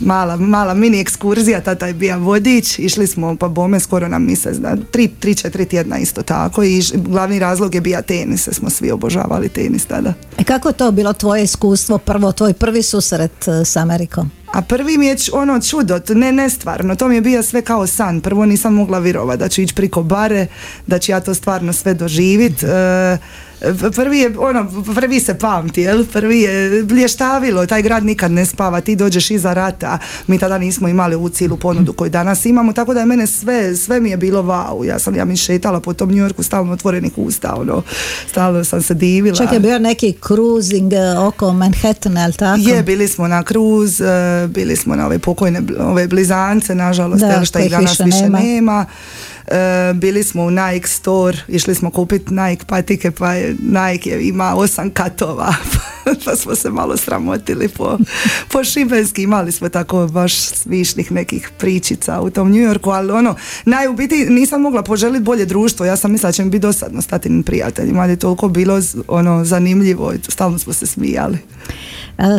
Mala, mala mini ekskurzija, tata je bio vodič, išli smo pa bome skoro na mjesec, da, tri, tri, četiri tjedna isto tako i glavni razlog je bio tenis, smo svi obožavali tenis tada. E kako je to bilo tvoje iskustvo, prvo, tvoj prvi susret e, s Amerikom? A prvi mi je ono čudo, to ne nestvarno, to mi je bio sve kao san. Prvo nisam mogla vjerovati da ću ići priko bare, da ću ja to stvarno sve doživit. E, prvi je, ono, prvi se pamti, jel? Prvi je blještavilo, taj grad nikad ne spava, ti dođeš iza rata, mi tada nismo imali ovu cijelu ponudu koju danas imamo, tako da je mene sve, sve mi je bilo wow, ja sam, ja mi šetala po tom New Yorku stalno otvorenih usta, ono, stalno sam se divila. Čak je bio neki cruising e, oko Manhattana, jel tako? Je, bili smo na kruz, e, bili smo na ove pokojne ove blizance, nažalost, Da, šta ih danas više nema. nema. E, bili smo u Nike store, išli smo kupiti Nike patike, pa je Nike je, ima osam katova, pa smo se malo sramotili po, po šibenski, imali smo tako baš svišnih nekih pričica u tom New Yorku, ali ono, naj, u biti nisam mogla poželiti bolje društvo, ja sam mislila da će mi biti dosadno s tatinim prijateljima, ali je toliko bilo ono, zanimljivo, stalno smo se smijali.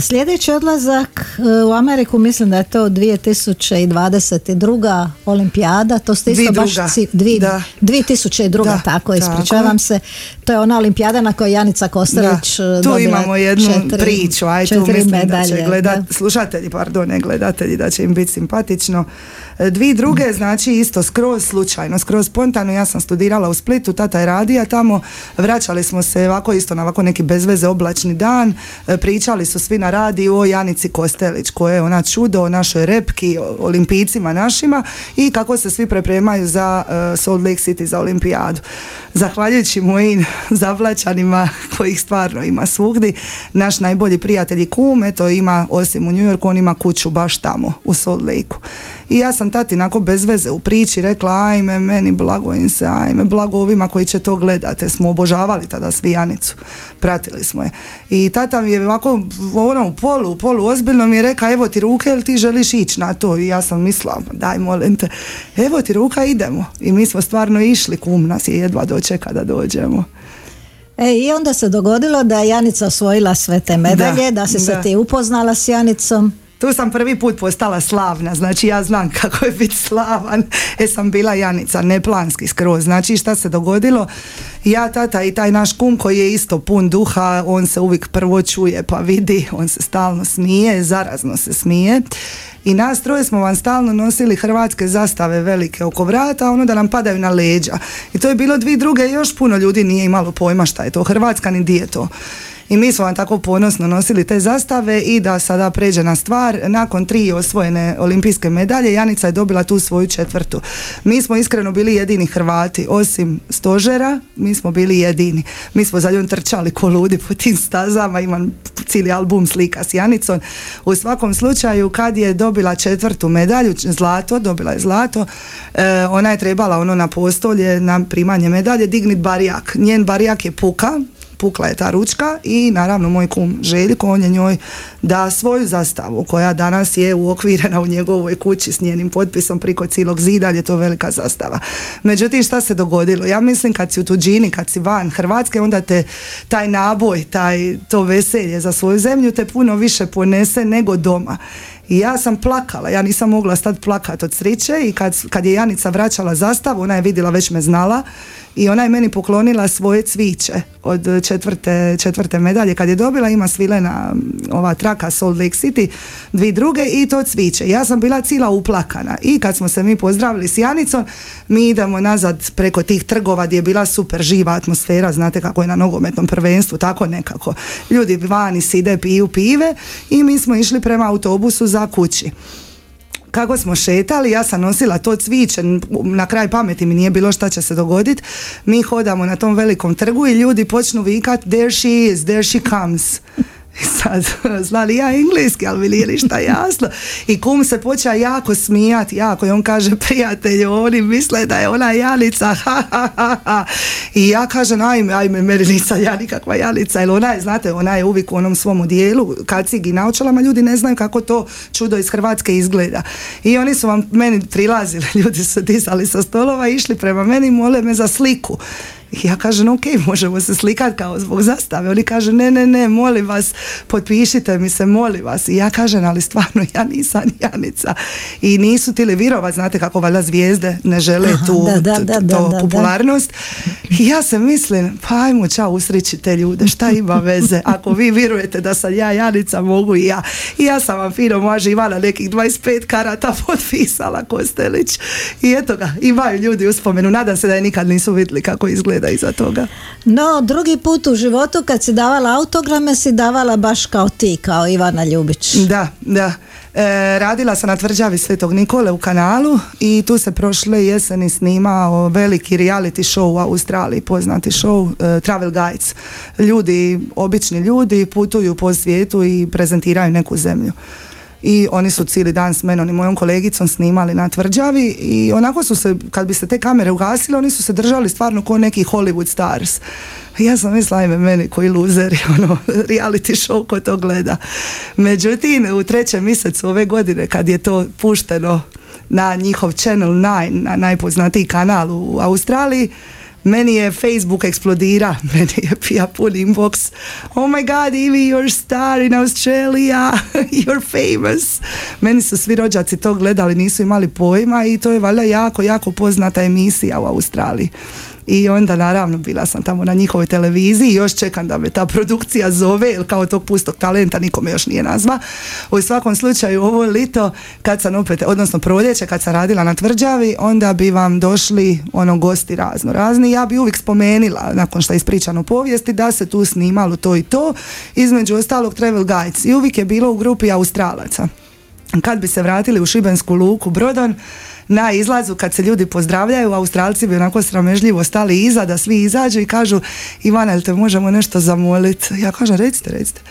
Sljedeći odlazak e, u Ameriku, mislim da je to 2022. olimpijada, to ste isto baš Dvidruga, ci- dvi, da. 2002. Da, tako, tako. ispričavam se. To je ona olimpijada na kojoj Janica Kostelić Da, tu imamo jednu četiri- priču, aj tu mislim da će gledat, da. slušatelji, pardon, ne gledatelji, da će im biti simpatično. E, Dvi druge, znači isto skroz slučajno, skroz spontano, ja sam studirala u Splitu, tata je radija tamo, vraćali smo se ovako isto na ovako neki bezveze oblačni dan, e, pričali su svi na radiju o Janici Kostelić, koja je ona čudo o našoj repki, o olimpijcima našima i kako se svi pripremaju za e, Salt Lake City, za olimpijadu. Zahvaljujući mojim zavlačanima kojih stvarno ima svugdje, naš najbolji prijatelj i kum, eto ima, osim u New Yorku, on ima kuću baš tamo, u Salt Lakeu. I ja sam tati onako bez veze u priči rekla, ajme, meni blago im se, ajme, blago ovima koji će to gledati. Smo obožavali tada svi Janicu, pratili smo je. I tata mi je ovako, ono, u polu, u polu ozbiljno mi je rekao, evo ti ruke, jel ti želiš ići na to? I ja sam mislila, "Ma daj molim te, evo ti ruka, idemo. I mi smo stvarno išli, kum nas je jedva dočeka da dođemo. E, I onda se dogodilo da je Janica osvojila sve te medalje, da, Da, si se da. ti upoznala s Janicom. Tu sam prvi put postala slavna, znači ja znam kako je biti slavan, jer sam bila Janica, neplanski skroz. Znači šta se dogodilo? Ja, tata i taj naš kum koji je isto pun duha, on se uvijek prvo čuje pa vidi, on se stalno smije, zarazno se smije. I nas troje smo vam stalno nosili hrvatske zastave velike oko vrata, ono da nam padaju na leđa. I to je bilo dvi druge, još puno ljudi nije imalo pojma šta je to Hrvatska ni di je to. I mi smo vam tako ponosno nosili te zastave i da sada pređe na stvar, nakon tri osvojene olimpijske medalje, Janica je dobila tu svoju četvrtu. Mi smo iskreno bili jedini Hrvati, osim stožera, mi smo bili jedini. Mi smo za njom trčali ko ludi po tim stazama, imam cijeli album slika s Janicom. U svakom slučaju, kad je dobila četvrtu medalju, zlato, dobila je zlato, e, ona je trebala ono na postolje, na primanje medalje, dignit barijak. Njen barijak je puka, pukla je ta ručka i naravno moj kum Željko, on je njoj da svoju zastavu koja danas je uokvirena u njegovoj kući s njenim potpisom priko cijelog zida, je to velika zastava. Međutim, šta se dogodilo? Ja mislim kad si u tuđini, kad si van Hrvatske, onda te taj naboj, taj, to veselje za svoju zemlju te puno više ponese nego doma. I ja sam plakala, ja nisam mogla stati plakat od sriće i kad, kad je Janica vraćala zastavu, ona je vidjela, već me znala i ona je meni poklonila svoje cviće od četvrte, četvrte medalje. Kad je dobila ima svilena ova traka Salt Lake City, dvi druge i to cviće. Ja sam bila cijela uplakana i kad smo se mi pozdravili s Janicom, mi idemo nazad preko tih trgova gdje je bila super živa atmosfera, znate kako je na nogometnom prvenstvu, tako nekako. Ljudi vani side, piju pive i mi smo išli prema autobusu za kući kako smo šetali, ja sam nosila to cviće, na kraj pameti mi nije bilo šta će se dogoditi. Mi hodamo na tom velikom trgu i ljudi počnu vikat there she is, there she comes. Sad, znali ja engleski, ali mi nije ništa jasno. I kum se počeo jako smijati, jako. I on kaže, prijatelju, oni misle da je ona ha. I ja kažem, ajme, ajme, meni ja nikakva Janica, jer ona je, znate, ona je uvijek u onom svom dijelu, kacig i naočalama, ljudi ne znaju kako to čudo iz Hrvatske izgleda. I oni su vam meni prilazili, ljudi su dizali sa stolova, išli prema meni, mole me za sliku. Ja kažem, ok, možemo se slikati kao zbog zastave. Oni kaže, ne, ne, ne, molim vas, potpišite mi se, molim vas. I ja kažem, ali stvarno, ja nisam Janica. I nisu tili virovat, znate kako valjda zvijezde ne žele Aha, tu da, da, da, to popularnost. I ja se mislim, pa ajmo čao usreći te ljude, šta ima veze? Ako vi virujete da sam ja Janica, mogu i ja. I ja sam vam fino moja živana nekih 25 karata potpisala Kostelić. I eto ga, imaju ljudi uspomenu. Nadam se da je nikad nisu vidjeli kako izgleda iza toga. No, drugi put u životu kad si davala autograme si davala baš kao ti, kao Ivana Ljubić. Da, da. E, radila sam na tvrđavi Svetog Nikole u kanalu i tu se prošle jeseni snimao veliki reality show u Australiji, poznati show e, Travel Guides. Ljudi, obični ljudi putuju po svijetu i prezentiraju neku zemlju. I oni su cijeli dan s menom i mojom kolegicom snimali na tvrđavi i onako su se, kad bi se te kamere ugasile, oni su se držali stvarno kao neki Hollywood stars. Ja sam mislila, ajme meni koji luzeri, ono, reality show ko to gleda. Međutim, u trećem mjesecu ove godine, kad je to pušteno na njihov Channel 9, na najpoznatiji kanal u Australiji, meni je Facebook eksplodira, meni je pija pun inbox. Oh my god, Ivi, you're star in Australia, you're famous. Meni su svi rođaci to gledali, nisu imali pojma i to je valjda jako, jako poznata emisija u Australiji. I onda naravno bila sam tamo na njihovoj televiziji i još čekam da me ta produkcija zove jer kao tog pustog talenta nikome još nije nazva. U svakom slučaju ovo lito kad sam opet, odnosno proljeće kad sam radila na tvrđavi onda bi vam došli ono gosti razno razni. Ja bi uvijek spomenila nakon što je ispričano povijesti da se tu snimalo to i to. Između ostalog Travel Guides i uvijek je bilo u grupi Australaca kad bi se vratili u Šibensku luku Brodon na izlazu kad se ljudi pozdravljaju Australci bi onako sramežljivo stali iza da svi izađu i kažu Ivana jel te možemo nešto zamoliti ja kažem recite recite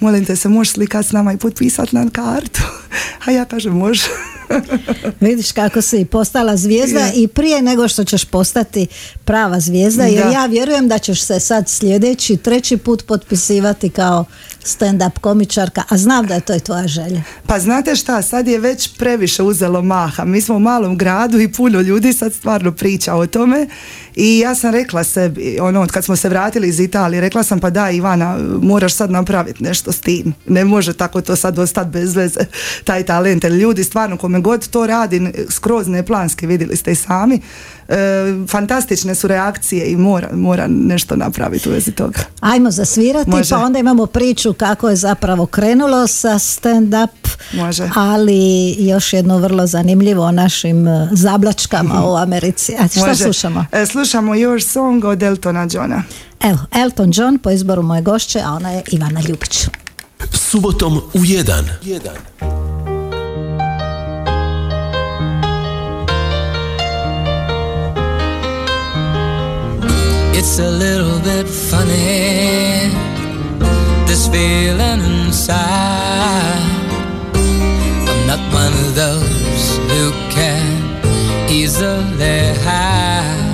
molim te se možeš slikati s nama i potpisati na kartu a ja kažem može Vidiš kako si postala zvijezda Je. i prije nego što ćeš postati prava zvijezda, jer Da. ja vjerujem da ćeš se sad sljedeći, treći put potpisivati kao stand-up komičarka, a znam da je to i tvoja želja. Pa znate šta, sad je već previše uzelo maha. Mi smo u malom gradu i puno ljudi sad stvarno priča o tome i ja sam rekla sebi, ono, kad smo se vratili iz Italije, rekla sam pa da Ivana, moraš sad napraviti nešto s tim. Ne može tako to sad ostati bez veze, taj talent. Jer ljudi stvarno, kome god to radi, skroz neplanski, vidjeli ste i sami, e, fantastične su reakcije i mora, mora nešto napraviti u vezi toga. Ajmo zasvirati, Može. pa onda imamo priču kako je zapravo krenulo sa stand-up, Može. ali još jedno vrlo zanimljivo o našim e, zablačkama u Americi. A šta Može. slušamo? E, slušamo Your Song od Eltona Johna. Evo, Elton John po izboru moje gošće, a ona je Ivana Ljubić. Subotom u 1. It's a little bit funny, this feeling inside. I'm not one of those who can easily hide.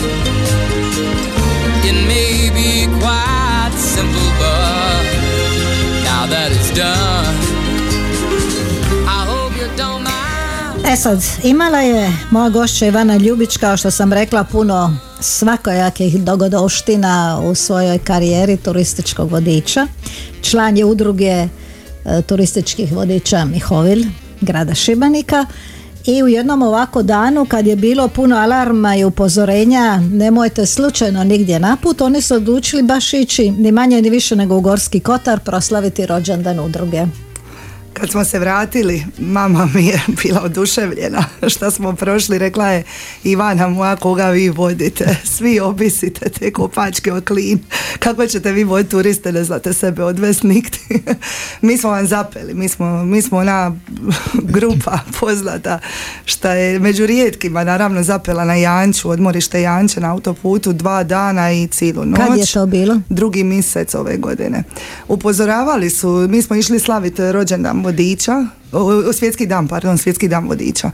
E sad, imala je moja gošća Ivana Ljubić, kao što sam rekla, puno svakojakih dogodovština u svojoj karijeri turističkog vodiča. Član je udruge e, turističkih vodiča Mihovil, grada Šibenika. I u jednom ovako danu kad je bilo puno alarma i upozorenja nemojte slučajno nigdje naput, oni su odlučili baš ići ni manje ni više nego u Gorski Kotar proslaviti rođendan udruge. Kad smo se vratili, mama mi je bila oduševljena šta smo prošli, rekla je Ivana moja koga vi vodite, svi obisite te kopačke o klin, kako ćete vi voditi turiste, ne znate sebe odvesti nigdje. mi smo vam zapeli, mi smo, mi smo ona grupa poznata šta je među rijetkima naravno zapela na Janču, odmorište Janče na autoputu dva dana i cijelu noć. Kad je to bilo? drugi mjesec ove godine. Upozoravali su, mi smo išli slaviti rođendan vodiča, o, svjetski dan, pardon, svjetski dan vodiča.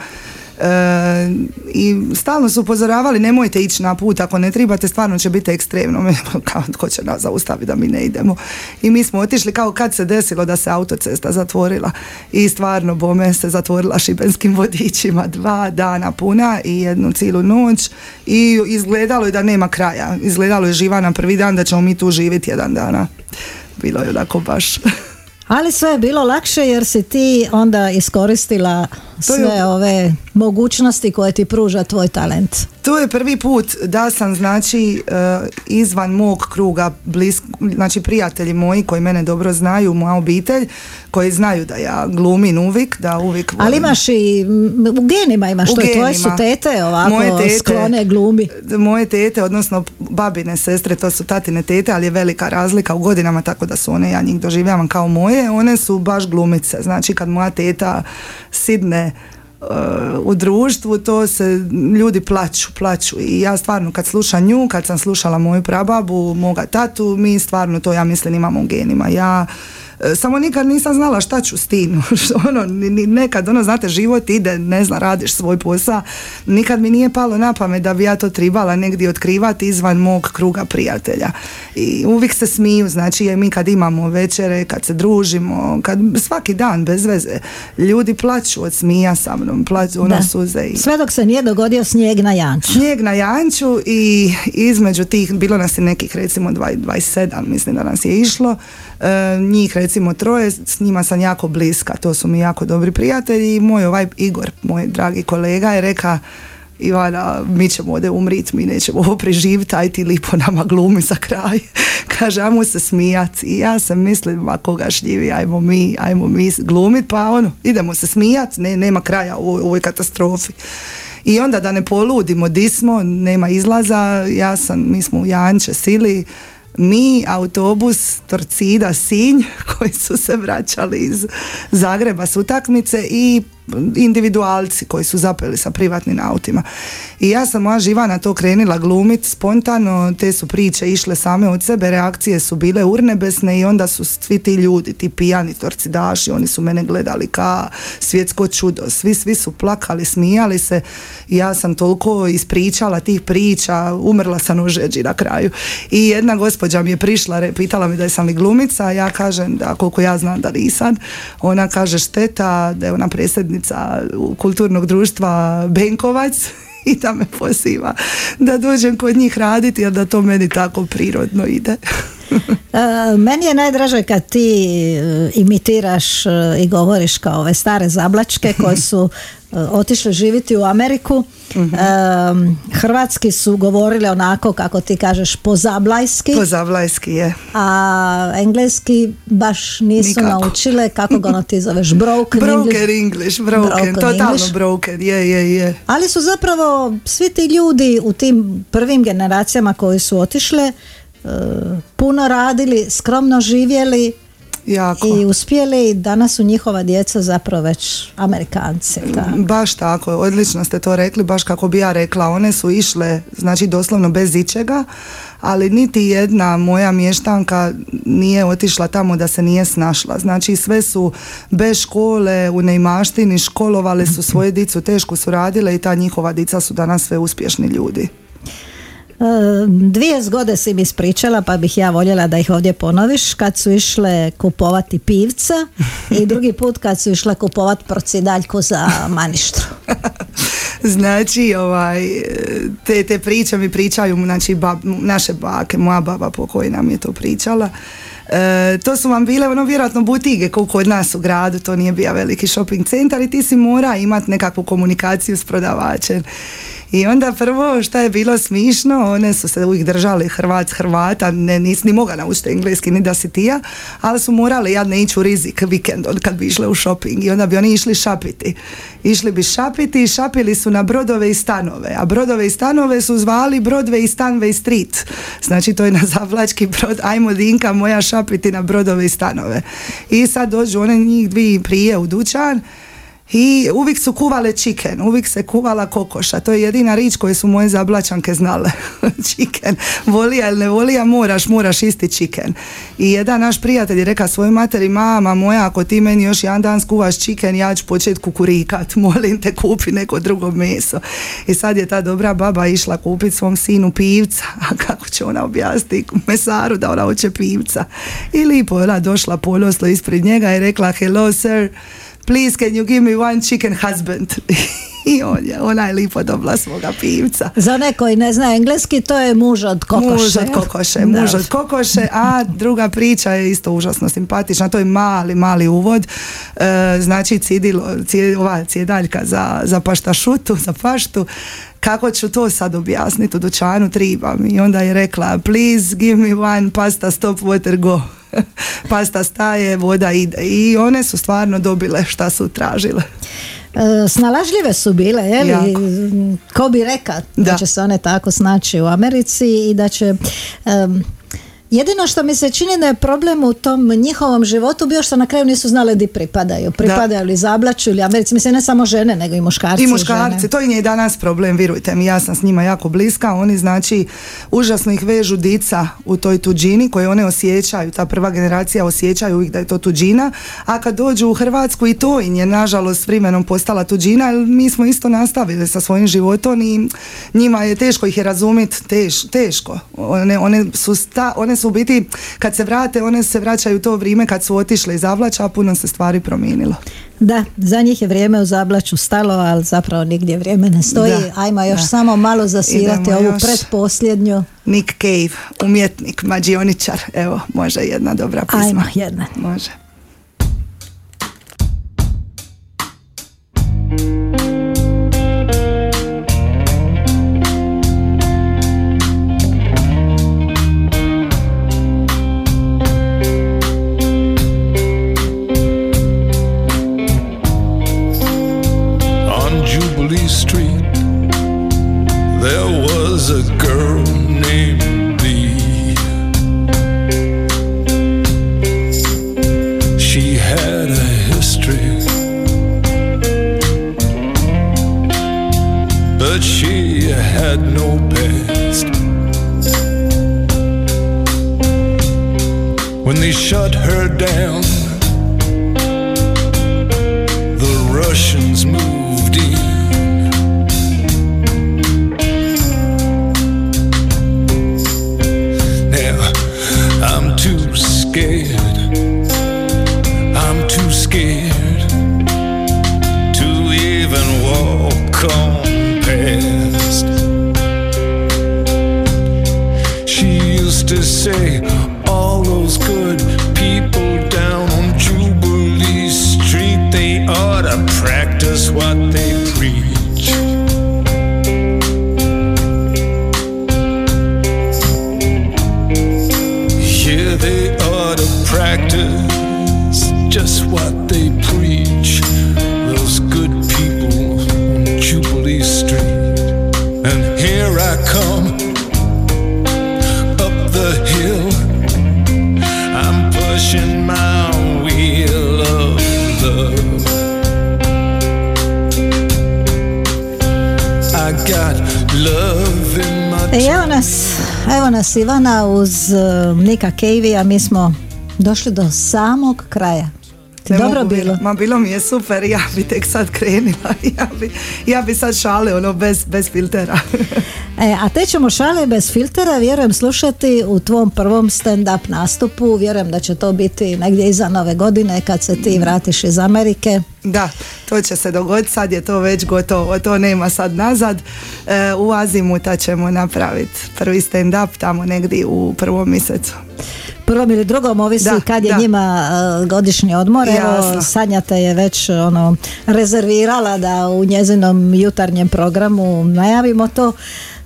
E, I stalno su upozoravali nemojte ići na put ako ne trebate, stvarno će biti ekstremno. Kao, tko će nas zaustaviti da mi ne idemo? I mi smo otišli kao kad se desilo da se autocesta zatvorila i stvarno bome se zatvorila šibenskim vodičima dva dana puna i jednu cijelu noć i izgledalo je da nema kraja. Izgledalo je živa na prvi dan da ćemo mi tu živjeti jedan dana. Bilo je onako baš... Ali sve je bilo lakše jer si ti onda iskoristila sve ove mogućnosti koje ti pruža tvoj talent. To je prvi put da sam znači e, izvan mog kruga blisk, znači prijatelji moji koji mene dobro znaju, moja obitelj koji znaju da ja glumim uvijek, da uvijek Ali volim- imaš i u genima imaš U to, tvoje su tete ovako Moje tete. sklone glumi. moje tete, odnosno babine sestre, to su tatine tete, ali je velika razlika u godinama, tako da su one, ja njih doživljavam kao moje, one su baš glumice. Znači kad moja teta sidne u društvu, to se ljudi plaću, plaću i ja stvarno kad slušam nju, kad sam slušala moju prababu, moga tatu, mi stvarno to ja mislim imamo u genima. Ja samo nikad nisam znala šta ću s tim. ono, nekad, ono, znate, život ide, ne znam, radiš svoj posao. Nikad mi nije palo na pamet da bi ja to tribala negdje otkrivati izvan mog kruga prijatelja. I uvijek se smiju, znači, jer mi kad imamo večere, kad se družimo, kad svaki dan, bez veze, ljudi plaću od smija sa mnom, plaću ono Da. suze i... Sve dok se nije dogodio snijeg na Janču. Snijeg na Janču i između tih, bilo nas je nekih recimo 20 27, mislim da nas je išlo, e, njih recimo troje, s njima sam jako bliska, to su mi jako dobri prijatelji i moj ovaj Igor, moj dragi kolega je reka Ivana, mi ćemo ovdje umrit, mi nećemo ovo preživjeti, aj ti lipo nama glumi za kraj. Kaže, ajmo se smijat. I ja sam mislim, ma koga šljivi, ajmo mi, ajmo mi glumit, pa ono, idemo se smijat, ne, nema kraja u ovoj- ovoj katastrofi. I onda da ne poludimo, di smo, nema izlaza, ja sam, mi smo u Janče sili, mi, autobus, Torcida, Sinj, koji su se vraćali iz Zagreba s utakmice i individualci koji su zapeli sa privatnim autima. I ja sam moja živana to krenila glumit spontano, te su priče išle same od sebe, reakcije su bile urnebesne i onda su svi ti ljudi, ti pijani torcidaši, oni su mene gledali ka svjetsko čudo, svi, svi su plakali, smijali se ja sam toliko ispričala tih priča, umrla sam u žeđi na kraju. I jedna gospođa mi je prišla, pitala mi da sam li glumica, ja kažem da koliko ja znam da nisam. Ona kaže šteta da je ona predsjednica kulturnog društva Benkovac i da me poziva da dođem kod njih raditi jer da to meni tako prirodno ide. E, meni je najdraže kad ti e, imitiraš e, i govoriš kao ove stare zablačke koje su otišle živjeti u Ameriku. E, hrvatski su govorili onako kako ti kažeš pozablajski, To zavlajski je. a engleski baš nisu Nikako. naučile kako ga ono ti zoveš broken, Broken English. English, broken, Broken totalno English. broken, je, je, je. Ali su zapravo svi ti ljudi u tim prvim generacijama koji su otišle puno radili, skromno živjeli Jako. i uspjeli. Danas su njihova djeca zapravo već Amerikanci. Da. Baš tako, odlično ste to rekli, baš kako bi ja rekla, one su išle, znači doslovno bez ičega, ali niti jedna moja mještanka nije otišla tamo da se nije snašla. Znači sve su bez škole, u neimaštini, školovale su svoje dicu, teško su radile i ta njihova dica su danas sve uspješni ljudi. Dvije zgode si mi ispričala pa bih ja voljela da ih ovdje ponoviš kad su išle kupovati pivca i drugi put kad su išle kupovati procidaljku za maništru. Znači, ovaj, te, te priče mi pričaju znači, bab, naše bake, moja baba pokojna nam je to pričala. E, to su vam bile ono vjerojatno butige kao kod nas u gradu, to nije bio veliki shopping centar i ti si mora imati nekakvu komunikaciju s prodavačem. I onda prvo šta je bilo smišno, one su se uvijek držali Hrvat Hrvata, ne, nisi ni mogla naučiti engleski ni da si tija, ali su morali jadne ići u rizik vikend kad bi išle u shopping i onda bi oni išli šapiti. Išli bi šapiti i šapili su na brodove i stanove, a brodove i stanove su zvali Broadway i Stanway Street. Znači to je na zavlački brod, ajmo Dinka moja šapiti na brodove i stanove. I sad dođu one njih dvije prije u dućan I uvijek su kuvale chicken, uvijek se kuvala kokoša. To je jedina rič koju su moje zablačanke znale. chicken. Volija ili ne volija, moraš, moraš isti chicken. I jedan naš prijatelj je rekao svojoj materi, mama moja, ako ti meni još jedan dan skuvaš chicken, ja ću početi kukurikat. Molim te, kupi neko drugo meso. I sad je ta dobra baba išla kupiti svom sinu pivca. A kako će ona objasniti mesaru da ona hoće pivca? I lipo je ona došla poloslo ispred njega i rekla, hello sir, please can you give me one chicken husband? I on je, ona je lipo dobila svoga pivca. Za one koji ne zna engleski, to je muž od kokoše. Muž od kokoše, muž od kokoše, a druga priča je isto užasno simpatična, to je mali, mali uvod, e, znači cidilo, ova cijedaljka za, za paštašutu, za paštu, kako ću to sad objasniti u dućanu, tribam. I onda je rekla, please give me one pasta stop water go. pasta staje, voda ide. I one su stvarno dobile šta su tražile. E, snalažljive su bile, je li? Ko bi rekao da. da će se one tako snaći u Americi i da će Jedino što mi se čini da je problem u tom njihovom životu bio što na kraju nisu znali di pripadaju. Pripadaju li Zablaču ili Americi. Mislim, ne samo žene, nego i muškarci. I muškarci, to im je i danas problem, virujte mi. Ja sam s njima jako bliska. Oni znači užasno ih vežu dica u toj tuđini koje one osjećaju. Ta prva generacija osjećaju uvijek da je to tuđina. A kad dođu u Hrvatsku i to im je nažalost vremenom postala tuđina. Jer mi smo isto nastavili sa svojim životom i njima je teško ih je razumjeti. Teš, teško. One, one su sta, one su u biti, kad se vrate, one se vraćaju u to vrijeme kad su otišle iz Zablača, a puno se stvari promijenilo. Da, za njih je vrijeme u Zablaču stalo, ali zapravo nigdje vrijeme ne stoji. Ajmo još samo malo zasirati ovu predposljednju. Nick Cave, umjetnik, mađioničar. Evo, može jedna dobra pisma. Ajmo, jedna. Može. Ivana uz e, Nika a mi smo došli do samog kraja. Dobro bilo. Ma bilo mi je super, ja bi tek sad krenila, ja bi, ja bi sad šale ono bez, bez filtera. e, a te ćemo šale bez filtera, vjerujem slušati u tvom prvom stand-up nastupu, vjerujem da će to biti negdje iza nove godine kad se ti vratiš iz Amerike. Da, to će se dogoditi, sad je to već gotovo, to nema sad nazad. E, u Azimuta ćemo napraviti prvi stand-up tamo negdje u prvom mjesecu. Prvom ili drugom ovisi kad je njima e, godišnji odmor. Evo, Sanja te je već ono, rezervirala da u njezinom jutarnjem programu najavimo to.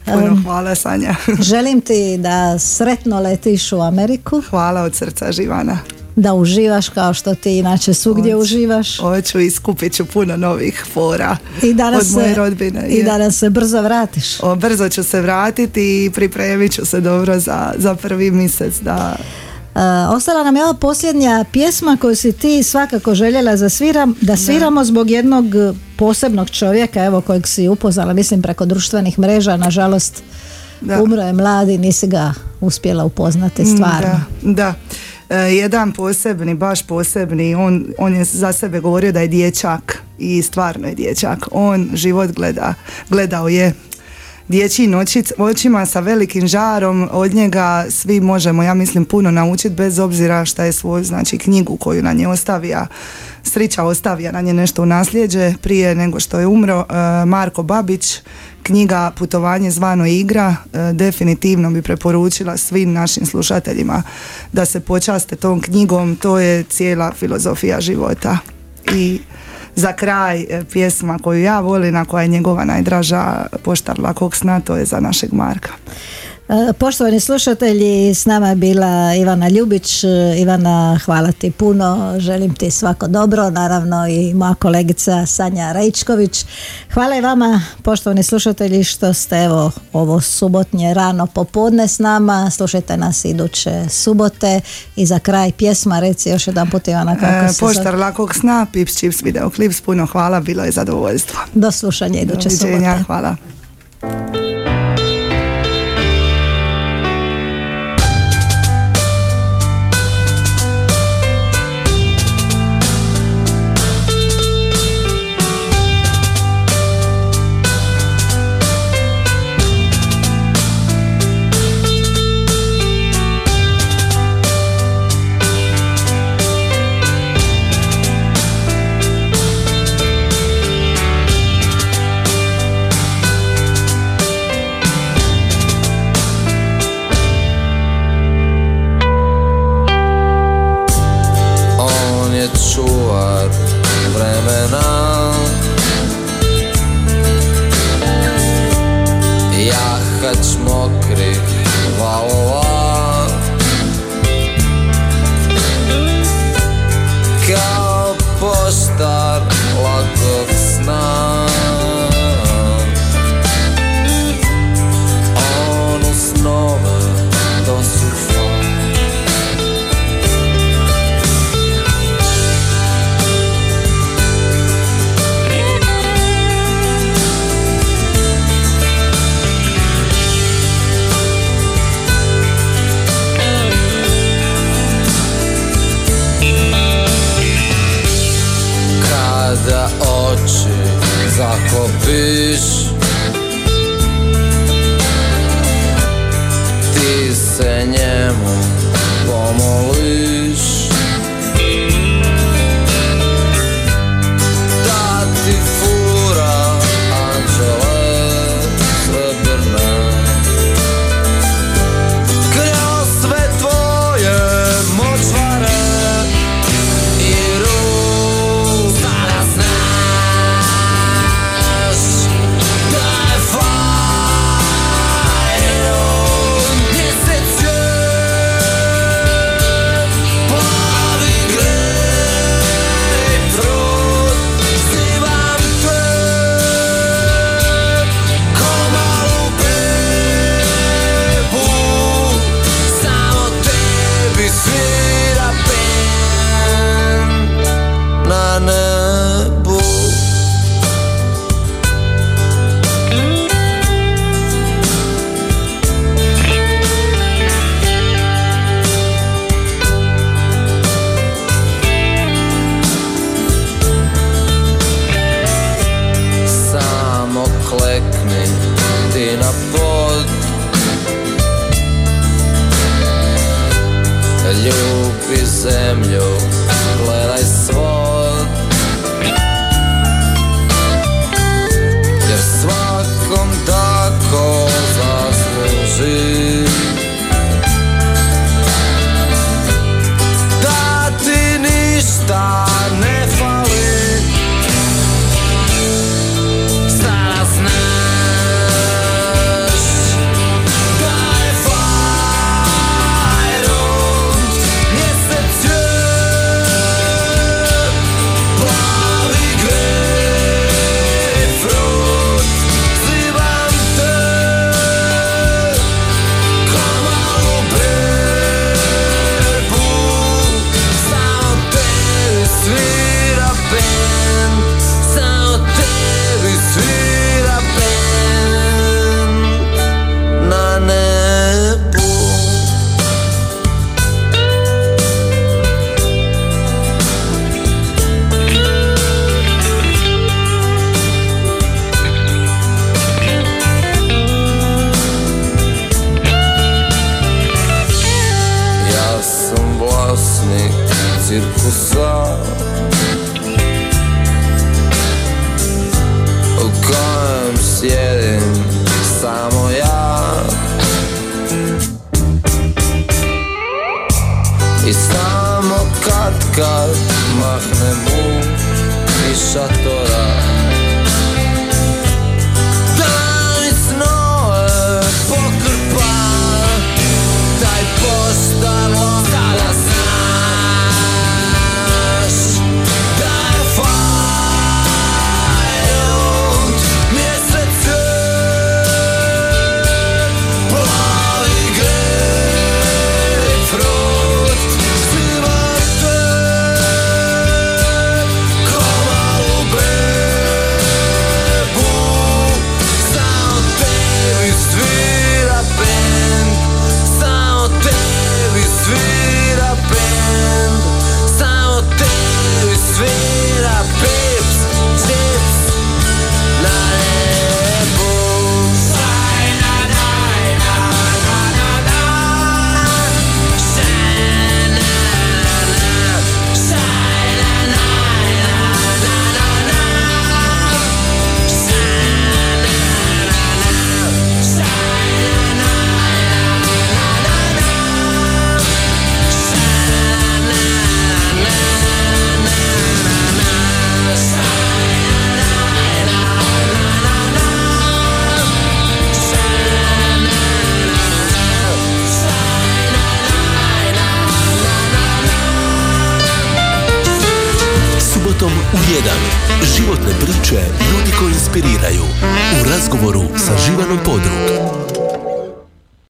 Puno hvala Sanja. želim ti da sretno letiš u Ameriku. Hvala od srca Živana da uživaš kao što ti inače svugdje uživaš. Hoću i skupit ću puno novih fora I od se, moje rodbine. I danas se brzo vratiš. O, brzo ću se vratiti i pripremit ću se dobro za, za prvi mjesec da ostala nam je ova posljednja pjesma koju si ti svakako željela za sviram, da sviramo zbog jednog posebnog čovjeka evo kojeg si upoznala mislim preko društvenih mreža nažalost Da. umro je mladi nisi ga uspjela upoznati stvarno Da, da. E, jedan posebni, baš posebni, on, on je za sebe govorio da je dječak i stvarno je dječak. On život gleda, gledao je dječjim očima sa velikim žarom, od njega svi možemo, ja mislim, puno naučiti bez obzira šta je svoju, znači, knjigu koju na nje ostavija, Striča ostavija na nje nešto u nasljeđe prije nego što je umro. E, Marko Babić, knjiga Putovanje zvano igra, e, definitivno bi preporučila svim našim slušateljima da se počaste tom knjigom, to je cijela filozofija života. I za kraj e, pjesma koju ja volim, a koja je njegova najdraža poštar lakog sna, to je za našeg Marka. E, Poštovani slušatelji, s nama je bila Ivana Ljubić. E, Ivana, hvala ti puno, želim ti svako dobro, naravno i moja kolegica Sanja Raičković. Hvala i vama, poštovani slušatelji, što ste evo ovo subotnje rano popodne s nama. Slušajte nas iduće subote i za kraj pjesma, reci još jedan put Ivana kako E, se poštar lakog sna, Pips Chips videoklips, puno hvala, bilo je zadovoljstvo. Do slušanja iduće Doviđenja, subote. hvala. sirkusa